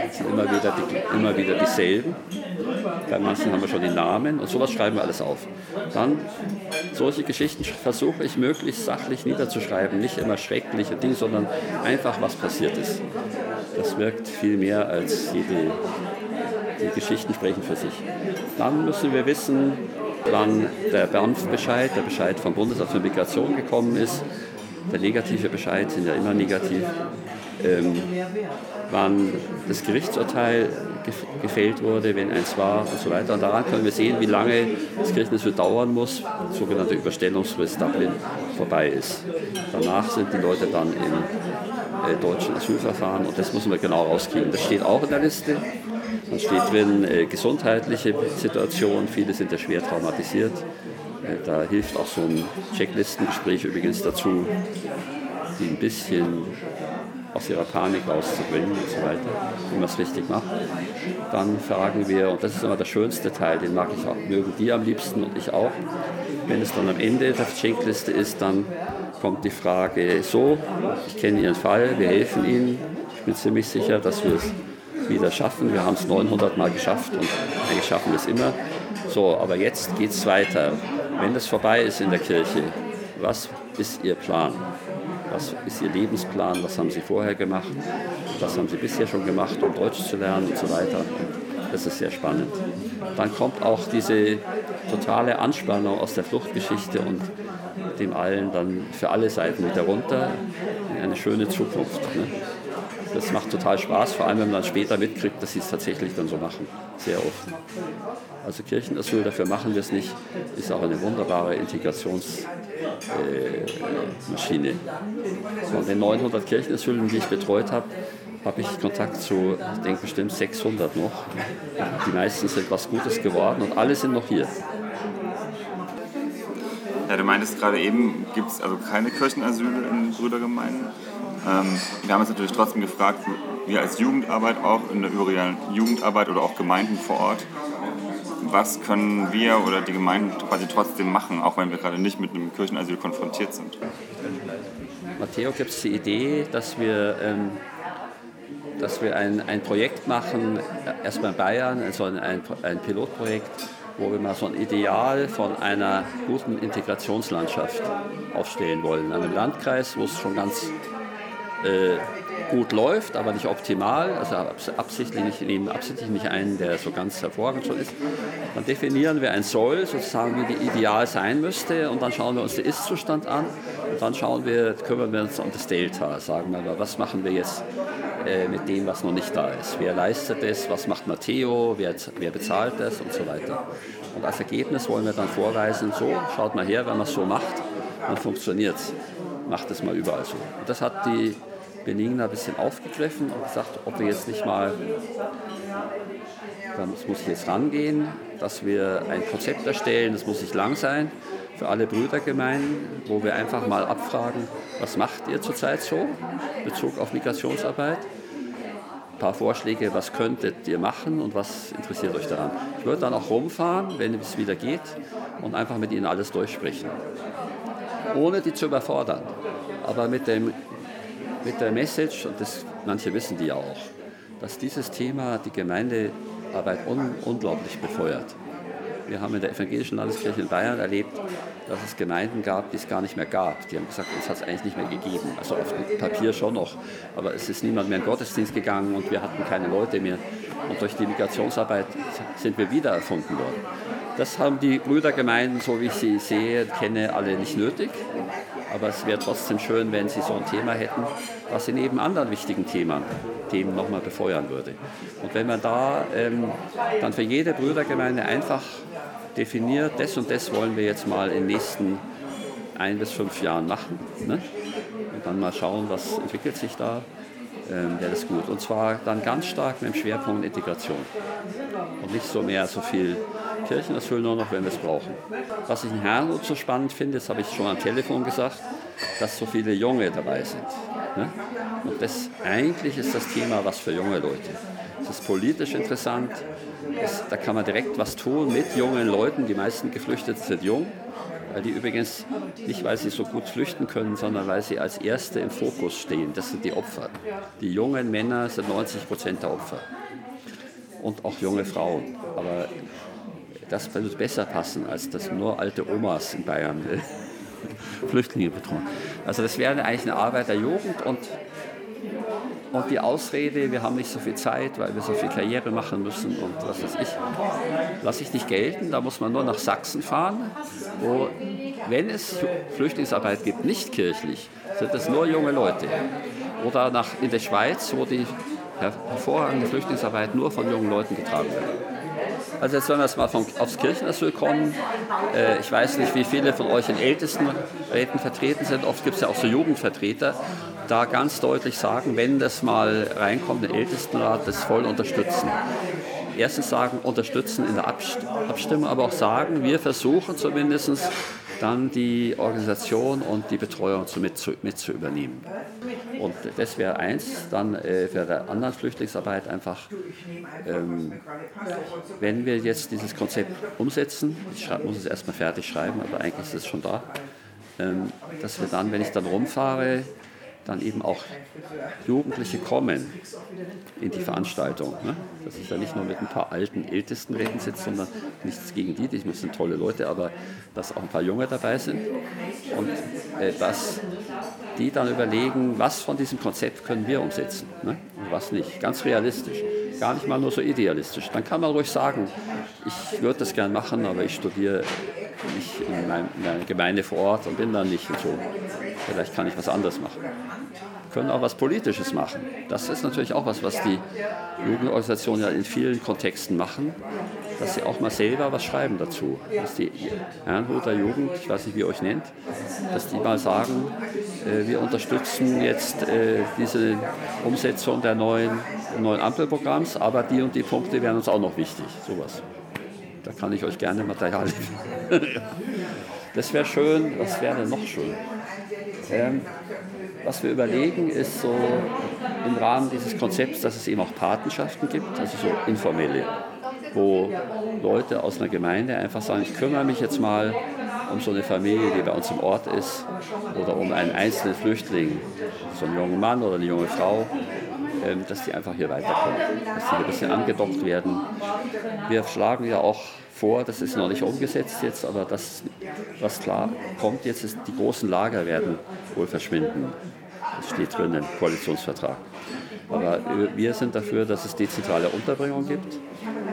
Es sind immer wieder, die, immer wieder dieselben. Bei manchen haben wir schon die Namen und sowas schreiben wir alles auf. Dann solche Geschichten versuche ich möglichst sachlich niederzuschreiben, nicht immer schreckliche Dinge, sondern einfach was passiert ist. Das wirkt viel mehr als jede, die Geschichten sprechen für sich. Dann müssen wir wissen, wann der BAMF-Bescheid, der Bescheid vom Bundesamt für Migration gekommen ist. Der negative Bescheid sind ja immer negativ. Ähm, wann das Gerichtsurteil gefällt wurde, wenn eins war und so weiter. Und daran können wir sehen, wie lange das Kirchenasyl dauern muss, sogenannte Überstellungsfrist Dublin vorbei ist. Danach sind die Leute dann im äh, deutschen Asylverfahren und das müssen wir genau rauskriegen. Das steht auch in der Liste. Dann steht drin äh, gesundheitliche Situation, viele sind ja schwer traumatisiert. Äh, da hilft auch so ein Checklistengespräch übrigens dazu, die ein bisschen aus ihrer Panik rauszubringen und so weiter, wie man es richtig macht. Dann fragen wir, und das ist immer der schönste Teil, den mag ich auch, mögen die am liebsten und ich auch. Wenn es dann am Ende der Schenkliste ist, dann kommt die Frage, so, ich kenne Ihren Fall, wir helfen Ihnen. Ich bin ziemlich sicher, dass wir es wieder schaffen. Wir haben es 900 Mal geschafft und eigentlich schaffen wir es immer. So, aber jetzt geht es weiter. Wenn das vorbei ist in der Kirche, was ist Ihr Plan? Was ist Ihr Lebensplan? Was haben Sie vorher gemacht? Was haben Sie bisher schon gemacht, um Deutsch zu lernen und so weiter? Das ist sehr spannend. Dann kommt auch diese totale Anspannung aus der Fluchtgeschichte und dem allen dann für alle Seiten wieder runter in eine schöne Zukunft. Ne? Das macht total Spaß, vor allem wenn man dann später mitkriegt, dass sie es tatsächlich dann so machen. Sehr oft. Also Kirchenasyl, dafür machen wir es nicht, ist auch eine wunderbare Integrationsmaschine. Äh, Von den 900 Kirchenasylen, die ich betreut habe, habe ich Kontakt zu, ich denke bestimmt 600 noch. Die meisten sind was Gutes geworden und alle sind noch hier. Ja, du meintest gerade eben, gibt es also keine Kirchenasyle in Brüdergemeinden. Ähm, wir haben uns natürlich trotzdem gefragt, wir als Jugendarbeit auch in der Jugendarbeit oder auch Gemeinden vor Ort, was können wir oder die Gemeinden quasi trotzdem machen, auch wenn wir gerade nicht mit einem Kirchenasyl konfrontiert sind? Matteo gibt es die Idee, dass wir, ähm, dass wir ein, ein Projekt machen, äh, erstmal in Bayern, also ein, ein Pilotprojekt, wo wir mal so ein Ideal von einer guten Integrationslandschaft aufstellen wollen. In einem Landkreis, wo es schon ganz äh, gut läuft, aber nicht optimal, also absichtlich nicht, nehmen absichtlich nicht einen, der so ganz hervorragend schon ist. Dann definieren wir ein Soll, sozusagen wie die Ideal sein müsste und dann schauen wir uns den Ist-Zustand an und dann schauen wir, kümmern wir uns um das Delta, sagen wir, was machen wir jetzt äh, mit dem, was noch nicht da ist. Wer leistet es, was macht Matteo, wer, wer bezahlt das und so weiter. Und als Ergebnis wollen wir dann vorweisen, so, schaut mal her, wenn man es so macht, dann funktioniert es. Macht es mal überall so. Und das hat die Benigna ein bisschen aufgegriffen und gesagt, ob wir jetzt nicht mal, das muss jetzt rangehen, dass wir ein Konzept erstellen, das muss nicht lang sein, für alle Brüdergemeinden, wo wir einfach mal abfragen, was macht ihr zurzeit so in Bezug auf Migrationsarbeit? Ein paar Vorschläge, was könntet ihr machen und was interessiert euch daran. Ich würde dann auch rumfahren, wenn es wieder geht, und einfach mit ihnen alles durchsprechen. Ohne die zu überfordern, aber mit, dem, mit der Message, und das, manche wissen die ja auch, dass dieses Thema die Gemeindearbeit un, unglaublich befeuert. Wir haben in der evangelischen Landeskirche in Bayern erlebt, dass es Gemeinden gab, die es gar nicht mehr gab. Die haben gesagt, uns hat es eigentlich nicht mehr gegeben. Also auf dem Papier schon noch, aber es ist niemand mehr in den Gottesdienst gegangen und wir hatten keine Leute mehr. Und durch die Migrationsarbeit sind wir wieder erfunden worden. Das haben die Brüdergemeinden, so wie ich sie sehe, kenne, alle nicht nötig. Aber es wäre trotzdem schön, wenn sie so ein Thema hätten, was sie neben anderen wichtigen Themen, Themen nochmal befeuern würde. Und wenn man da ähm, dann für jede Brüdergemeinde einfach definiert, das und das wollen wir jetzt mal in den nächsten ein bis fünf Jahren machen. Ne? Und dann mal schauen, was entwickelt sich da, ähm, wäre das gut. Und zwar dann ganz stark mit dem Schwerpunkt Integration. Und nicht so mehr so viel Kirchenasyl nur noch, wenn wir es brauchen. Was ich in Herrnhut so spannend finde, das habe ich schon am Telefon gesagt, dass so viele Junge dabei sind. Ne? Und das eigentlich ist das Thema was für junge Leute. Ist politisch interessant, es, da kann man direkt was tun mit jungen Leuten. Die meisten Geflüchteten sind jung, weil die übrigens nicht, weil sie so gut flüchten können, sondern weil sie als Erste im Fokus stehen. Das sind die Opfer. Die jungen Männer sind 90 Prozent der Opfer. Und auch junge Frauen. Aber das würde besser passen, als dass nur alte Omas in Bayern *laughs* Flüchtlinge betreuen. Also das wäre eigentlich eine Arbeit der Jugend und, und die Ausrede, wir haben nicht so viel Zeit, weil wir so viel Karriere machen müssen und was weiß ich, lasse ich nicht gelten. Da muss man nur nach Sachsen fahren, wo, wenn es Flüchtlingsarbeit gibt, nicht kirchlich, sind es nur junge Leute. Oder nach, in der Schweiz, wo die hervorragende Flüchtlingsarbeit nur von jungen Leuten getragen wird. Also jetzt wollen wir mal vom, aufs Kirchenasyl kommen. Äh, ich weiß nicht, wie viele von euch in Ältestenräten vertreten sind. Oft gibt es ja auch so Jugendvertreter. Da ganz deutlich sagen, wenn das mal reinkommt, der Ältestenrat, das voll unterstützen. Erstens sagen, unterstützen in der Abstimmung, aber auch sagen, wir versuchen zumindest dann die Organisation und die Betreuung mit zu, mit zu übernehmen. Und das wäre eins. Dann äh, für die anderen Flüchtlingsarbeit einfach, ähm, wenn wir jetzt dieses Konzept umsetzen, ich muss es erstmal fertig schreiben, aber eigentlich ist es schon da, ähm, dass wir dann, wenn ich dann rumfahre, dann eben auch Jugendliche kommen in die Veranstaltung. Ne? Dass ich da nicht nur mit ein paar alten ältesten Ältestenräten sitze, sondern nichts gegen die, die sind tolle Leute, aber dass auch ein paar Junge dabei sind und äh, dass die dann überlegen, was von diesem Konzept können wir umsetzen ne? und was nicht. Ganz realistisch, gar nicht mal nur so idealistisch. Dann kann man ruhig sagen, ich würde das gern machen, aber ich studiere nicht in, mein, in meiner Gemeinde vor Ort und bin dann nicht und so. Vielleicht kann ich was anderes machen können auch was Politisches machen. Das ist natürlich auch was, was die Jugendorganisationen ja in vielen Kontexten machen, dass sie auch mal selber was schreiben dazu. Dass die Herrnhuter Jugend, ich weiß nicht, wie ihr euch nennt, dass die mal sagen, äh, wir unterstützen jetzt äh, diese Umsetzung der neuen, neuen Ampelprogramms, aber die und die Punkte wären uns auch noch wichtig. Sowas. Da kann ich euch gerne Material liefern. *laughs* das wäre schön. Was wäre denn noch schön? Ähm, was wir überlegen, ist so im Rahmen dieses Konzepts, dass es eben auch Patenschaften gibt, also so informelle. wo Leute aus einer Gemeinde einfach sagen, ich kümmere mich jetzt mal um so eine Familie, die bei uns im Ort ist, oder um einen einzelnen Flüchtling, so einen jungen Mann oder eine junge Frau, ähm, dass die einfach hier weiterkommen, dass sie ein bisschen angedockt werden. Wir schlagen ja auch vor, das ist noch nicht umgesetzt jetzt, aber das, was klar kommt jetzt, ist, die großen Lager werden wohl verschwinden. Das steht drin im Koalitionsvertrag. Aber wir sind dafür, dass es dezentrale Unterbringung gibt,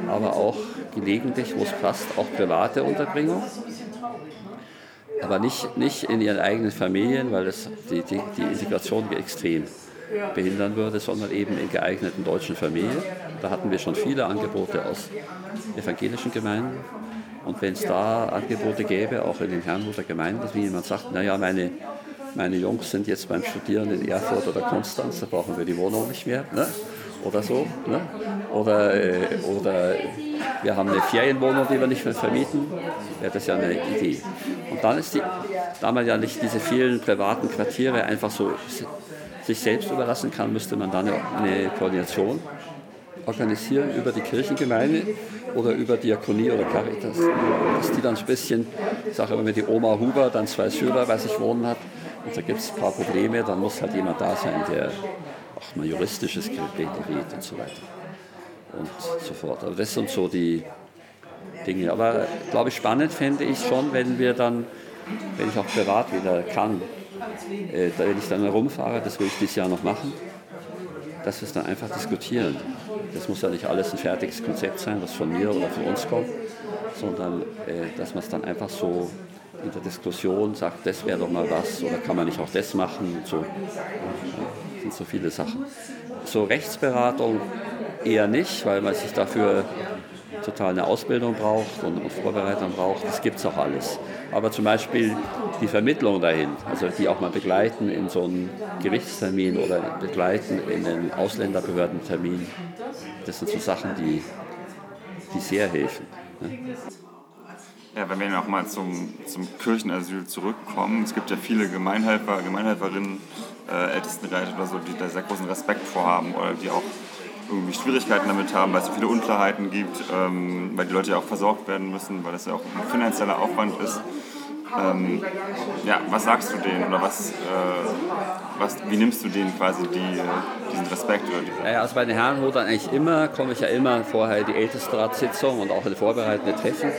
aber auch gelegentlich, wo es passt, auch private Unterbringung. Aber nicht, nicht in ihren eigenen Familien, weil das die, die, die Integration extrem behindern würde, sondern eben in geeigneten deutschen Familien. Da hatten wir schon viele Angebote aus evangelischen Gemeinden. Und wenn es da Angebote gäbe, auch in den Herrnhuter Gemeinden, dass jemand sagt, naja, meine, meine Jungs sind jetzt beim Studieren in Erfurt oder Konstanz, da brauchen wir die Wohnung nicht mehr. Ne? Oder so. Ne? Oder, äh, oder wir haben eine Ferienwohnung, die wir nicht mehr vermieten. Wäre das ja eine Idee. Und dann ist die, da man ja nicht diese vielen privaten Quartiere einfach so sich selbst überlassen kann, müsste man dann eine Koordination organisieren über die Kirchengemeinde oder über Diakonie oder Caritas, dass die dann ein bisschen, ich sage immer, wenn die Oma Huber dann zwei Schüler bei sich wohnen hat und da gibt es ein paar Probleme, dann muss halt jemand da sein, der auch mal juristisches Gebet und so weiter und so fort. Aber das sind so die Dinge. Aber glaube ich, spannend fände ich schon, wenn wir dann, wenn ich auch privat wieder kann, äh, wenn ich dann herumfahre, das will ich dieses Jahr noch machen, dass wir es dann einfach diskutieren. Das muss ja nicht alles ein fertiges Konzept sein, was von mir oder von uns kommt, sondern äh, dass man es dann einfach so in der Diskussion sagt, das wäre doch mal was oder kann man nicht auch das machen und so. Das sind so viele Sachen. So Rechtsberatung eher nicht, weil man sich dafür total eine Ausbildung braucht und, und Vorbereitung braucht. Das gibt es auch alles. Aber zum Beispiel die Vermittlung dahin, also die auch mal begleiten in so einen Gerichtstermin oder begleiten in einen Ausländerbehördentermin, das sind so Sachen, die, die sehr helfen. Ne? Ja, wenn wir noch mal zum, zum Kirchenasyl zurückkommen, es gibt ja viele Gemeinhelfer, Gemeinhelferinnen, äh, Ältestenräte oder so, die da sehr großen Respekt vorhaben oder die auch irgendwie Schwierigkeiten damit haben, weil es viele Unklarheiten gibt, ähm, weil die Leute ja auch versorgt werden müssen, weil das ja auch ein finanzieller Aufwand ist. Ähm, ja, was sagst du denen oder was, äh, was, wie nimmst du denen quasi die, diesen Respekt? Oder die naja, also bei den Herrenhutern eigentlich immer, komme ich ja immer vorher die Ältestenratssitzung und auch in vorbereitende Treffen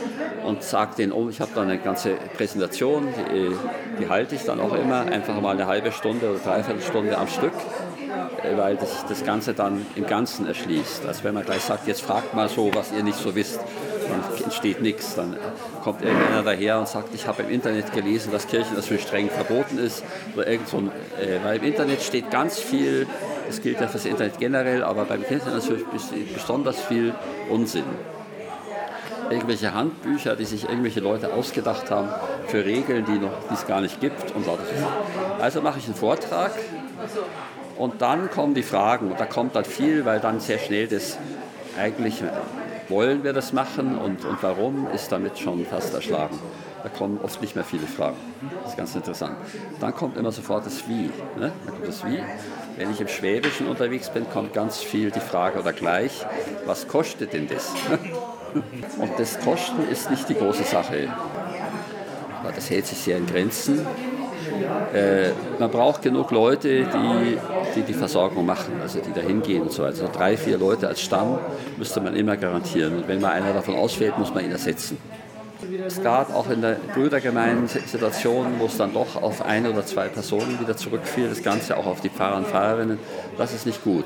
und sage denen, oh, ich habe da eine ganze Präsentation, die, die halte ich dann auch immer, einfach mal eine halbe Stunde oder dreiviertel Stunde am Stück weil sich das Ganze dann im Ganzen erschließt. Also wenn man gleich sagt, jetzt fragt mal so, was ihr nicht so wisst, dann entsteht nichts. Dann kommt irgendeiner daher und sagt, ich habe im Internet gelesen, dass Kirchen das für streng verboten ist. Oder irgend so ein, äh, weil im Internet steht ganz viel, das gilt ja für das Internet generell, aber beim Kirchenasyl besonders viel Unsinn irgendwelche Handbücher, die sich irgendwelche Leute ausgedacht haben für Regeln, die noch, die es gar nicht gibt und lauter Also mache ich einen Vortrag und dann kommen die Fragen und da kommt dann viel, weil dann sehr schnell das eigentlich wollen wir das machen und, und warum ist damit schon fast erschlagen. Da kommen oft nicht mehr viele Fragen. Das ist ganz interessant. Dann kommt immer sofort das Wie. Ne? Dann kommt das Wie. Wenn ich im Schwäbischen unterwegs bin, kommt ganz viel die Frage oder gleich, was kostet denn das? *laughs* Und das Kosten ist nicht die große Sache. Das hält sich sehr in Grenzen. Äh, man braucht genug Leute, die, die, die Versorgung machen, also die da hingehen und so weiter. Also drei, vier Leute als Stamm müsste man immer garantieren. Und wenn mal einer davon ausfällt, muss man ihn ersetzen. Es gab auch in der Brüdergemeinde Situationen, wo es dann doch auf ein oder zwei Personen wieder zurückfiel, das Ganze auch auf die Pfarrer und Pfarrerinnen. Das ist nicht gut.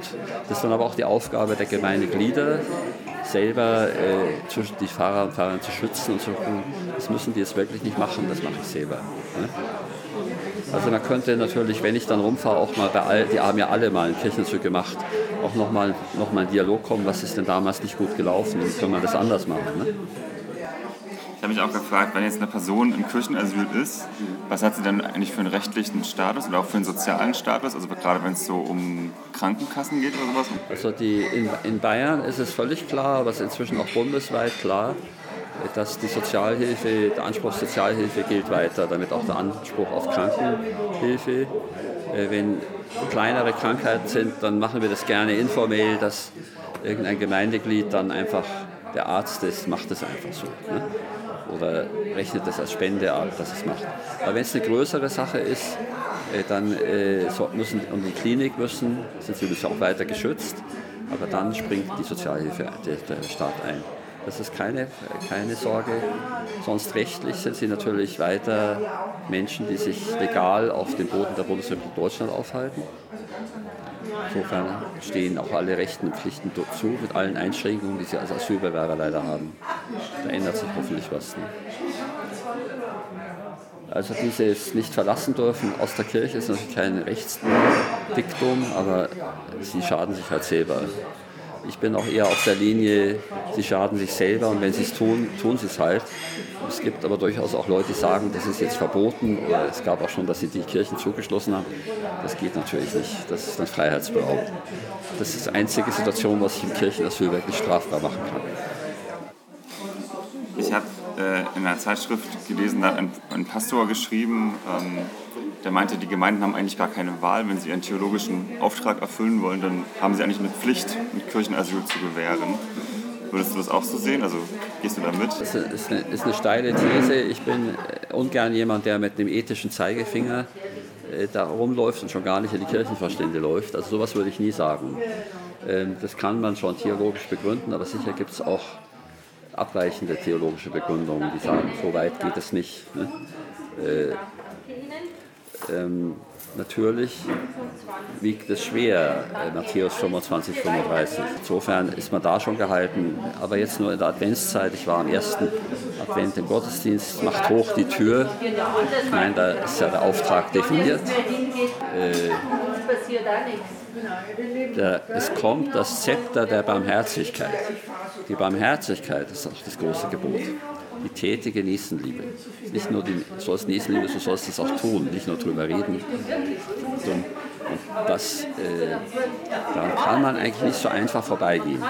Das ist dann aber auch die Aufgabe der Gemeindeglieder, selber äh, die Fahrer und Fahrerinnen zu schützen und zu gucken, das müssen die jetzt wirklich nicht machen, das mache ich selber. Ne? Also man könnte natürlich, wenn ich dann rumfahre, auch mal bei all, die haben ja alle mal einen Kirchenzug gemacht, auch nochmal noch mal in Dialog kommen, was ist denn damals nicht gut gelaufen und können wir das anders machen. Ne? Ich habe mich auch gefragt, wenn jetzt eine Person im Kirchenasyl ist, was hat sie denn eigentlich für einen rechtlichen Status oder auch für einen sozialen Status? Also gerade wenn es so um Krankenkassen geht oder sowas? Also die, in, in Bayern ist es völlig klar, aber es ist inzwischen auch bundesweit klar, dass die Sozialhilfe, der Anspruch auf Sozialhilfe gilt weiter, damit auch der Anspruch auf Krankenhilfe. Äh, wenn kleinere Krankheiten sind, dann machen wir das gerne informell, dass irgendein Gemeindeglied dann einfach der Arzt ist, macht es einfach so. Ne? Oder rechnet das als Spende ab, dass es macht. Aber wenn es eine größere Sache ist, äh, dann äh, müssen, und die Klinik müssen, sind sie auch weiter geschützt, aber dann springt die Sozialhilfe, der Staat ein. Das ist keine, keine Sorge. Sonst rechtlich sind sie natürlich weiter Menschen, die sich legal auf dem Boden der Bundesrepublik Deutschland aufhalten. Insofern stehen auch alle Rechten und Pflichten zu, mit allen Einschränkungen, die sie als Asylbewerber leider haben. Da ändert sich hoffentlich was. Ne? Also dieses nicht verlassen dürfen aus der Kirche ist natürlich kein Rechtsdiktum, aber sie schaden sich halt selber. Ich bin auch eher auf der Linie, sie schaden sich selber und wenn sie es tun, tun sie es halt. Es gibt aber durchaus auch Leute, die sagen, das ist jetzt verboten oder es gab auch schon, dass sie die Kirchen zugeschlossen haben. Das geht natürlich nicht. Das ist ein Freiheitsberaubung. Das ist die einzige Situation, was ich im Kirchenasyl wirklich strafbar machen kann. Ich habe äh, in einer Zeitschrift gelesen, da hat ein, ein Pastor geschrieben, ähm, der meinte, die Gemeinden haben eigentlich gar keine Wahl. Wenn sie ihren theologischen Auftrag erfüllen wollen, dann haben sie eigentlich eine Pflicht, mit Kirchenasyl zu gewähren. Würdest du das auch so sehen? Also gehst du da mit? Das ist eine, ist eine steile These. Ich bin ungern jemand, der mit dem ethischen Zeigefinger äh, da rumläuft und schon gar nicht in die Kirchenverstände läuft. Also sowas würde ich nie sagen. Ähm, das kann man schon theologisch begründen, aber sicher gibt es auch abweichende theologische Begründungen, die sagen, so weit geht es nicht. Ähm, natürlich wiegt es schwer, äh, Matthäus 25, 35. Insofern ist man da schon gehalten. Aber jetzt nur in der Adventszeit, ich war am ersten Advent im Gottesdienst, macht hoch die Tür. Ich meine, da ist ja der Auftrag definiert. Äh, der, es kommt das Zepter der Barmherzigkeit. Die Barmherzigkeit ist auch das große Gebot die tätige Nächstenliebe. Nicht nur die, du sollst Nächstenliebe, du sollst es auch tun, nicht nur drüber reden. Und das, äh, daran kann man eigentlich nicht so einfach vorbeigehen.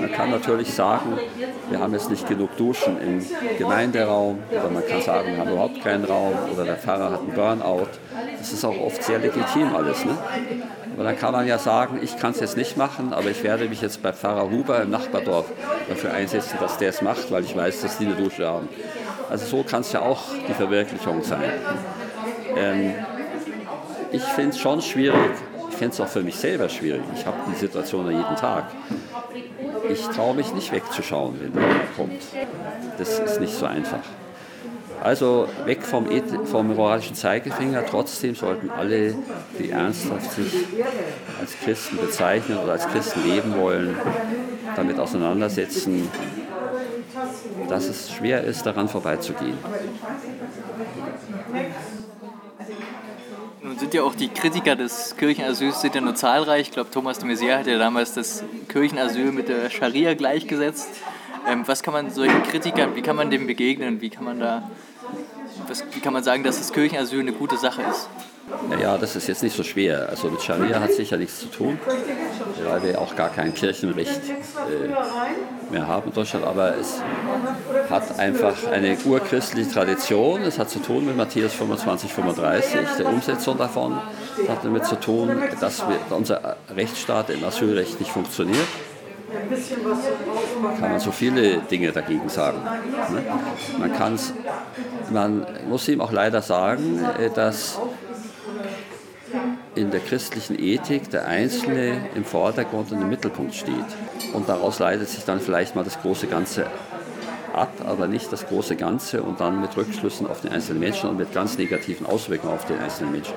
Man kann natürlich sagen, wir haben jetzt nicht genug Duschen im Gemeinderaum oder man kann sagen, wir haben überhaupt keinen Raum oder der Pfarrer hat einen Burnout. Das ist auch oft sehr legitim alles. Ne? Aber dann kann man ja sagen, ich kann es jetzt nicht machen, aber ich werde mich jetzt bei Pfarrer Huber im Nachbardorf dafür einsetzen, dass der es macht, weil ich weiß, dass die eine Dusche haben. Also so kann es ja auch die Verwirklichung sein. Ähm, ich finde es schon schwierig, ich finde es auch für mich selber schwierig. Ich habe die Situation ja jeden Tag. Ich traue mich nicht wegzuschauen, wenn der kommt. Das ist nicht so einfach. Also weg vom, vom moralischen Zeigefinger. Trotzdem sollten alle, die ernsthaft sich als Christen bezeichnen oder als Christen leben wollen, damit auseinandersetzen, dass es schwer ist, daran vorbeizugehen. Nun sind ja auch die Kritiker des Kirchenasyls sind ja nur zahlreich. Ich glaube, Thomas de Maizière hat ja damals das Kirchenasyl mit der Scharia gleichgesetzt. Ähm, was kann man solchen Kritikern, wie kann man dem begegnen? Wie kann man da, was, wie kann man sagen, dass das Kirchenasyl eine gute Sache ist? Naja, das ist jetzt nicht so schwer. Also mit Scharia hat sicher nichts zu tun, weil wir auch gar kein Kirchenrecht äh, mehr haben in Deutschland. Aber es hat einfach eine urchristliche Tradition. Es hat zu tun mit Matthäus 25, 35, der Umsetzung davon. Es hat damit zu tun, dass wir, unser Rechtsstaat im Asylrecht nicht funktioniert. Kann man so viele Dinge dagegen sagen. Ne? Man, kann's, man muss ihm auch leider sagen, äh, dass in der christlichen Ethik der Einzelne im Vordergrund und im Mittelpunkt steht. Und daraus leitet sich dann vielleicht mal das große Ganze ab, aber nicht das große Ganze und dann mit Rückschlüssen auf den einzelnen Menschen und mit ganz negativen Auswirkungen auf den einzelnen Menschen.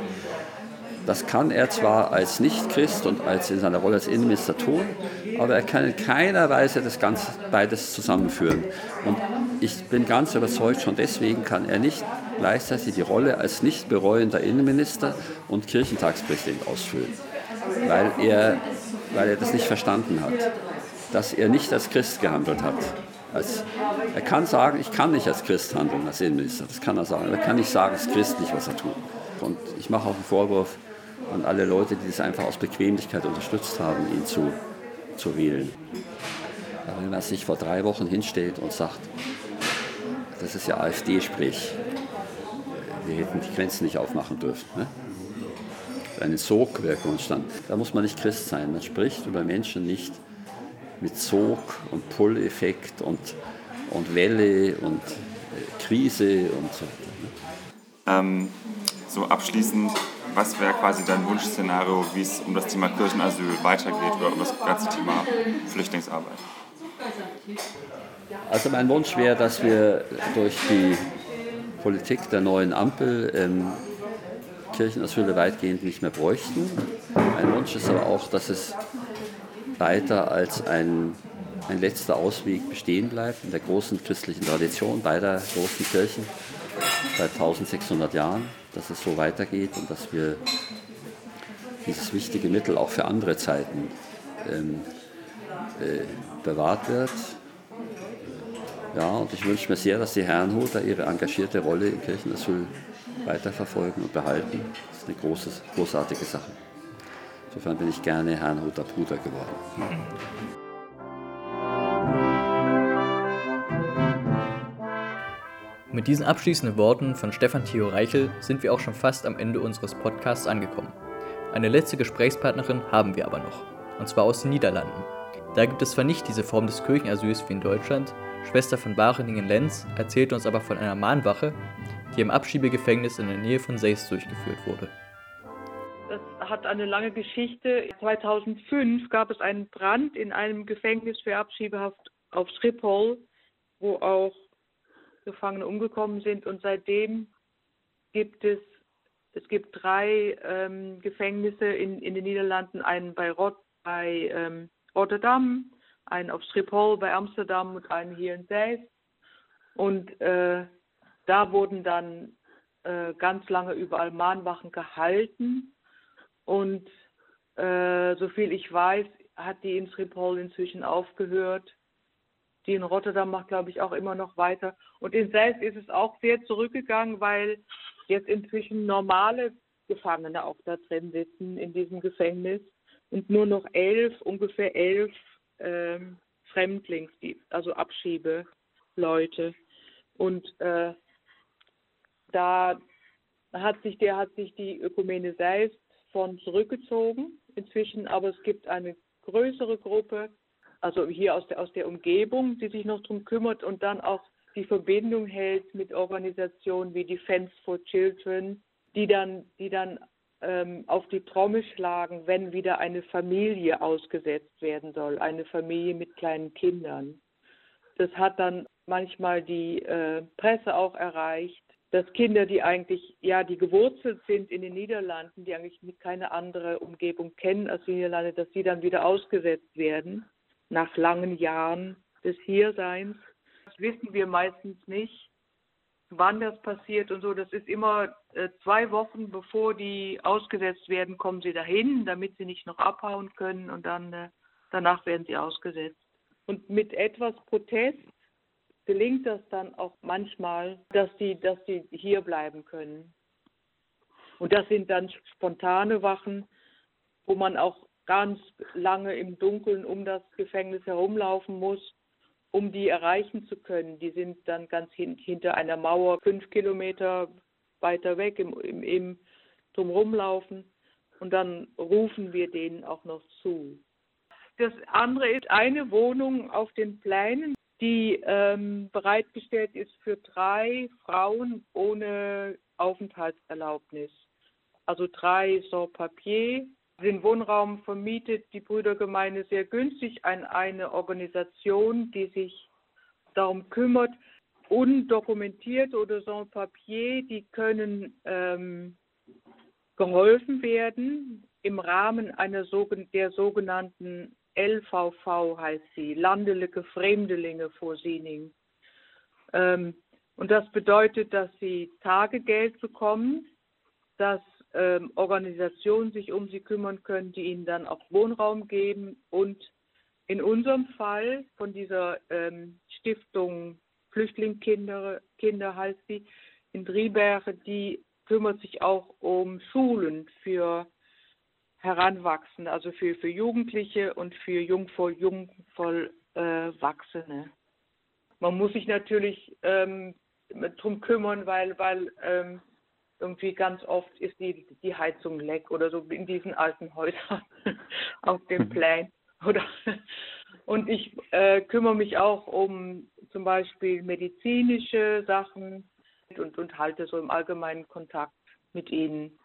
Das kann er zwar als Nicht-Christ und als in seiner Rolle als Innenminister tun, aber er kann in keiner Weise das Ganze beides zusammenführen. Und ich bin ganz überzeugt, schon deswegen kann er nicht gleichzeitig die Rolle als nicht bereuender Innenminister und Kirchentagspräsident ausfüllen, weil er, weil er das nicht verstanden hat, dass er nicht als Christ gehandelt hat. Als, er kann sagen, ich kann nicht als Christ handeln, als Innenminister, das kann er sagen. Er kann nicht sagen, es ist christlich, was er tut. Und ich mache auch einen Vorwurf an alle Leute, die das einfach aus Bequemlichkeit unterstützt haben, ihn zu, zu wählen. Wenn man sich vor drei Wochen hinstellt und sagt, das ist ja AfD-Sprech, wir hätten die Grenzen nicht aufmachen dürfen. Ne? Eine Sogwirkung entstand. Da muss man nicht Christ sein. Man spricht über Menschen nicht mit Sog und Pull-Effekt und, und Welle und äh, Krise und so. Ähm, so abschließend, was wäre quasi dein Wunschszenario, wie es um das Thema Kirchenasyl weitergeht oder um das ganze Thema Flüchtlingsarbeit? Also mein Wunsch wäre, dass wir durch die Politik der neuen Ampel ähm, Kirchenasyle weitgehend nicht mehr bräuchten. Mein Wunsch ist aber auch, dass es weiter als ein, ein letzter Ausweg bestehen bleibt in der großen christlichen Tradition beider großen Kirchen seit 1600 Jahren, dass es so weitergeht und dass wir dieses wichtige Mittel auch für andere Zeiten ähm, äh, bewahrt wird. Ja, und ich wünsche mir sehr, dass die Herrenhuter ihre engagierte Rolle im Kirchenasyl weiterverfolgen und behalten. Das ist eine große, großartige Sache. Insofern bin ich gerne Herrnhuter Bruder geworden. Mit diesen abschließenden Worten von Stefan Theo Reichel sind wir auch schon fast am Ende unseres Podcasts angekommen. Eine letzte Gesprächspartnerin haben wir aber noch, und zwar aus den Niederlanden. Da gibt es zwar nicht diese Form des Kirchenasyls wie in Deutschland, Schwester von Bareningen-Lenz erzählt uns aber von einer Mahnwache, die im Abschiebegefängnis in der Nähe von Seist durchgeführt wurde. Das hat eine lange Geschichte. 2005 gab es einen Brand in einem Gefängnis für Abschiebehaft auf Schiphol, wo auch Gefangene umgekommen sind. Und seitdem gibt es, es gibt drei ähm, Gefängnisse in, in den Niederlanden, einen bei, Rot, bei ähm, Rotterdam, einen auf Schiphol bei Amsterdam und einen hier in Zeist. Und äh, da wurden dann äh, ganz lange überall Mahnwachen gehalten. Und äh, soviel ich weiß, hat die in Schiphol inzwischen aufgehört. Die in Rotterdam macht, glaube ich, auch immer noch weiter. Und in Seist ist es auch sehr zurückgegangen, weil jetzt inzwischen normale Gefangene auch da drin sitzen in diesem Gefängnis und nur noch elf, ungefähr elf ähm, Fremdlings, also Abschiebeleute. Und äh, da hat sich der hat sich die Ökumene Seist von zurückgezogen inzwischen, aber es gibt eine größere Gruppe, also hier aus der aus der Umgebung, die sich noch darum kümmert und dann auch die Verbindung hält mit Organisationen wie Defense for Children, die dann die dann ähm, auf die Trommel schlagen, wenn wieder eine Familie ausgesetzt werden soll, eine Familie mit kleinen Kindern. Das hat dann manchmal die äh, Presse auch erreicht, dass Kinder, die eigentlich, ja, die gewurzelt sind in den Niederlanden, die eigentlich keine andere Umgebung kennen als die Niederlande, dass sie dann wieder ausgesetzt werden nach langen Jahren des Hierseins. Das wissen wir meistens nicht wann das passiert und so. Das ist immer äh, zwei Wochen bevor die ausgesetzt werden, kommen sie dahin, damit sie nicht noch abhauen können und dann äh, danach werden sie ausgesetzt. Und mit etwas Protest gelingt das dann auch manchmal, dass die, dass die hier bleiben können. Und das sind dann spontane Wachen, wo man auch ganz lange im Dunkeln um das Gefängnis herumlaufen muss um die erreichen zu können. Die sind dann ganz hin, hinter einer Mauer, fünf Kilometer weiter weg im, im, im drumherum laufen und dann rufen wir denen auch noch zu. Das andere ist eine Wohnung auf den Plänen, die ähm, bereitgestellt ist für drei Frauen ohne Aufenthaltserlaubnis. Also drei Sans-Papier den Wohnraum vermietet die Brüdergemeinde sehr günstig an eine Organisation, die sich darum kümmert. Undokumentiert oder sans papier, die können ähm, geholfen werden im Rahmen einer der sogenannten LVV heißt sie, Landelige Fremdelinge Voorziening. Ähm, und das bedeutet, dass sie Tagegeld bekommen, dass ähm, Organisationen sich um sie kümmern können, die ihnen dann auch Wohnraum geben. Und in unserem Fall von dieser ähm, Stiftung Flüchtlingskinder Kinder heißt sie in Drieberge, die kümmert sich auch um Schulen für Heranwachsende, also für, für Jugendliche und für jungvoll, jungvoll äh, Wachsende. Man muss sich natürlich ähm, darum kümmern, weil, weil ähm, irgendwie ganz oft ist die, die Heizung leck oder so in diesen alten Häusern *laughs* auf dem mhm. Plan. Oder Und ich äh, kümmere mich auch um zum Beispiel medizinische Sachen und, und halte so im Allgemeinen Kontakt mit ihnen.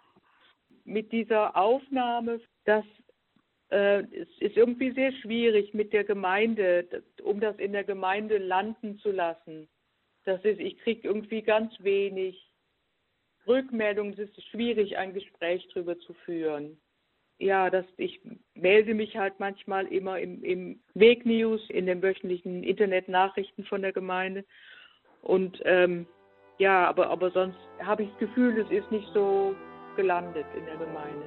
Mit dieser Aufnahme, das äh, ist irgendwie sehr schwierig mit der Gemeinde, um das in der Gemeinde landen zu lassen. Das ist, ich kriege irgendwie ganz wenig Rückmeldungen. Es ist schwierig, ein Gespräch darüber zu führen ja, dass ich melde mich halt manchmal immer im, im Weg News, in den wöchentlichen Internetnachrichten von der Gemeinde. Und ähm, ja, aber, aber sonst habe ich das Gefühl, es ist nicht so gelandet in der Gemeinde.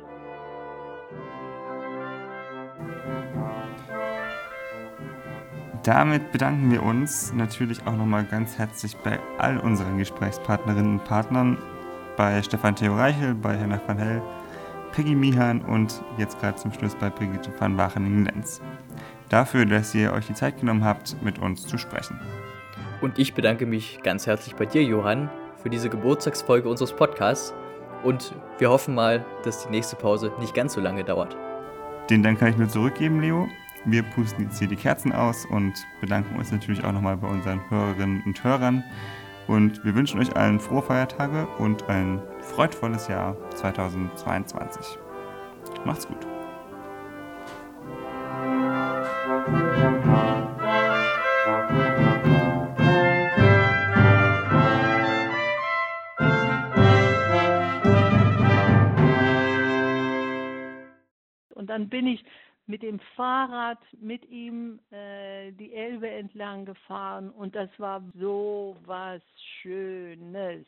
Damit bedanken wir uns natürlich auch nochmal ganz herzlich bei all unseren Gesprächspartnerinnen und Partnern, bei Stefan Theo Reichel, bei Hannah van Hell, Peggy Mihan und jetzt gerade zum Schluss bei Brigitte van Wacheningen-Lenz. Dafür, dass ihr euch die Zeit genommen habt, mit uns zu sprechen. Und ich bedanke mich ganz herzlich bei dir, Johann, für diese Geburtstagsfolge unseres Podcasts. Und wir hoffen mal, dass die nächste Pause nicht ganz so lange dauert. Den Dank kann ich nur zurückgeben, Leo. Wir pusten jetzt hier die Kerzen aus und bedanken uns natürlich auch nochmal bei unseren Hörerinnen und Hörern. Und wir wünschen euch allen frohe Feiertage und ein freudvolles Jahr 2022. Macht's gut. Dann bin ich mit dem Fahrrad mit ihm äh, die Elbe entlang gefahren und das war so was Schönes.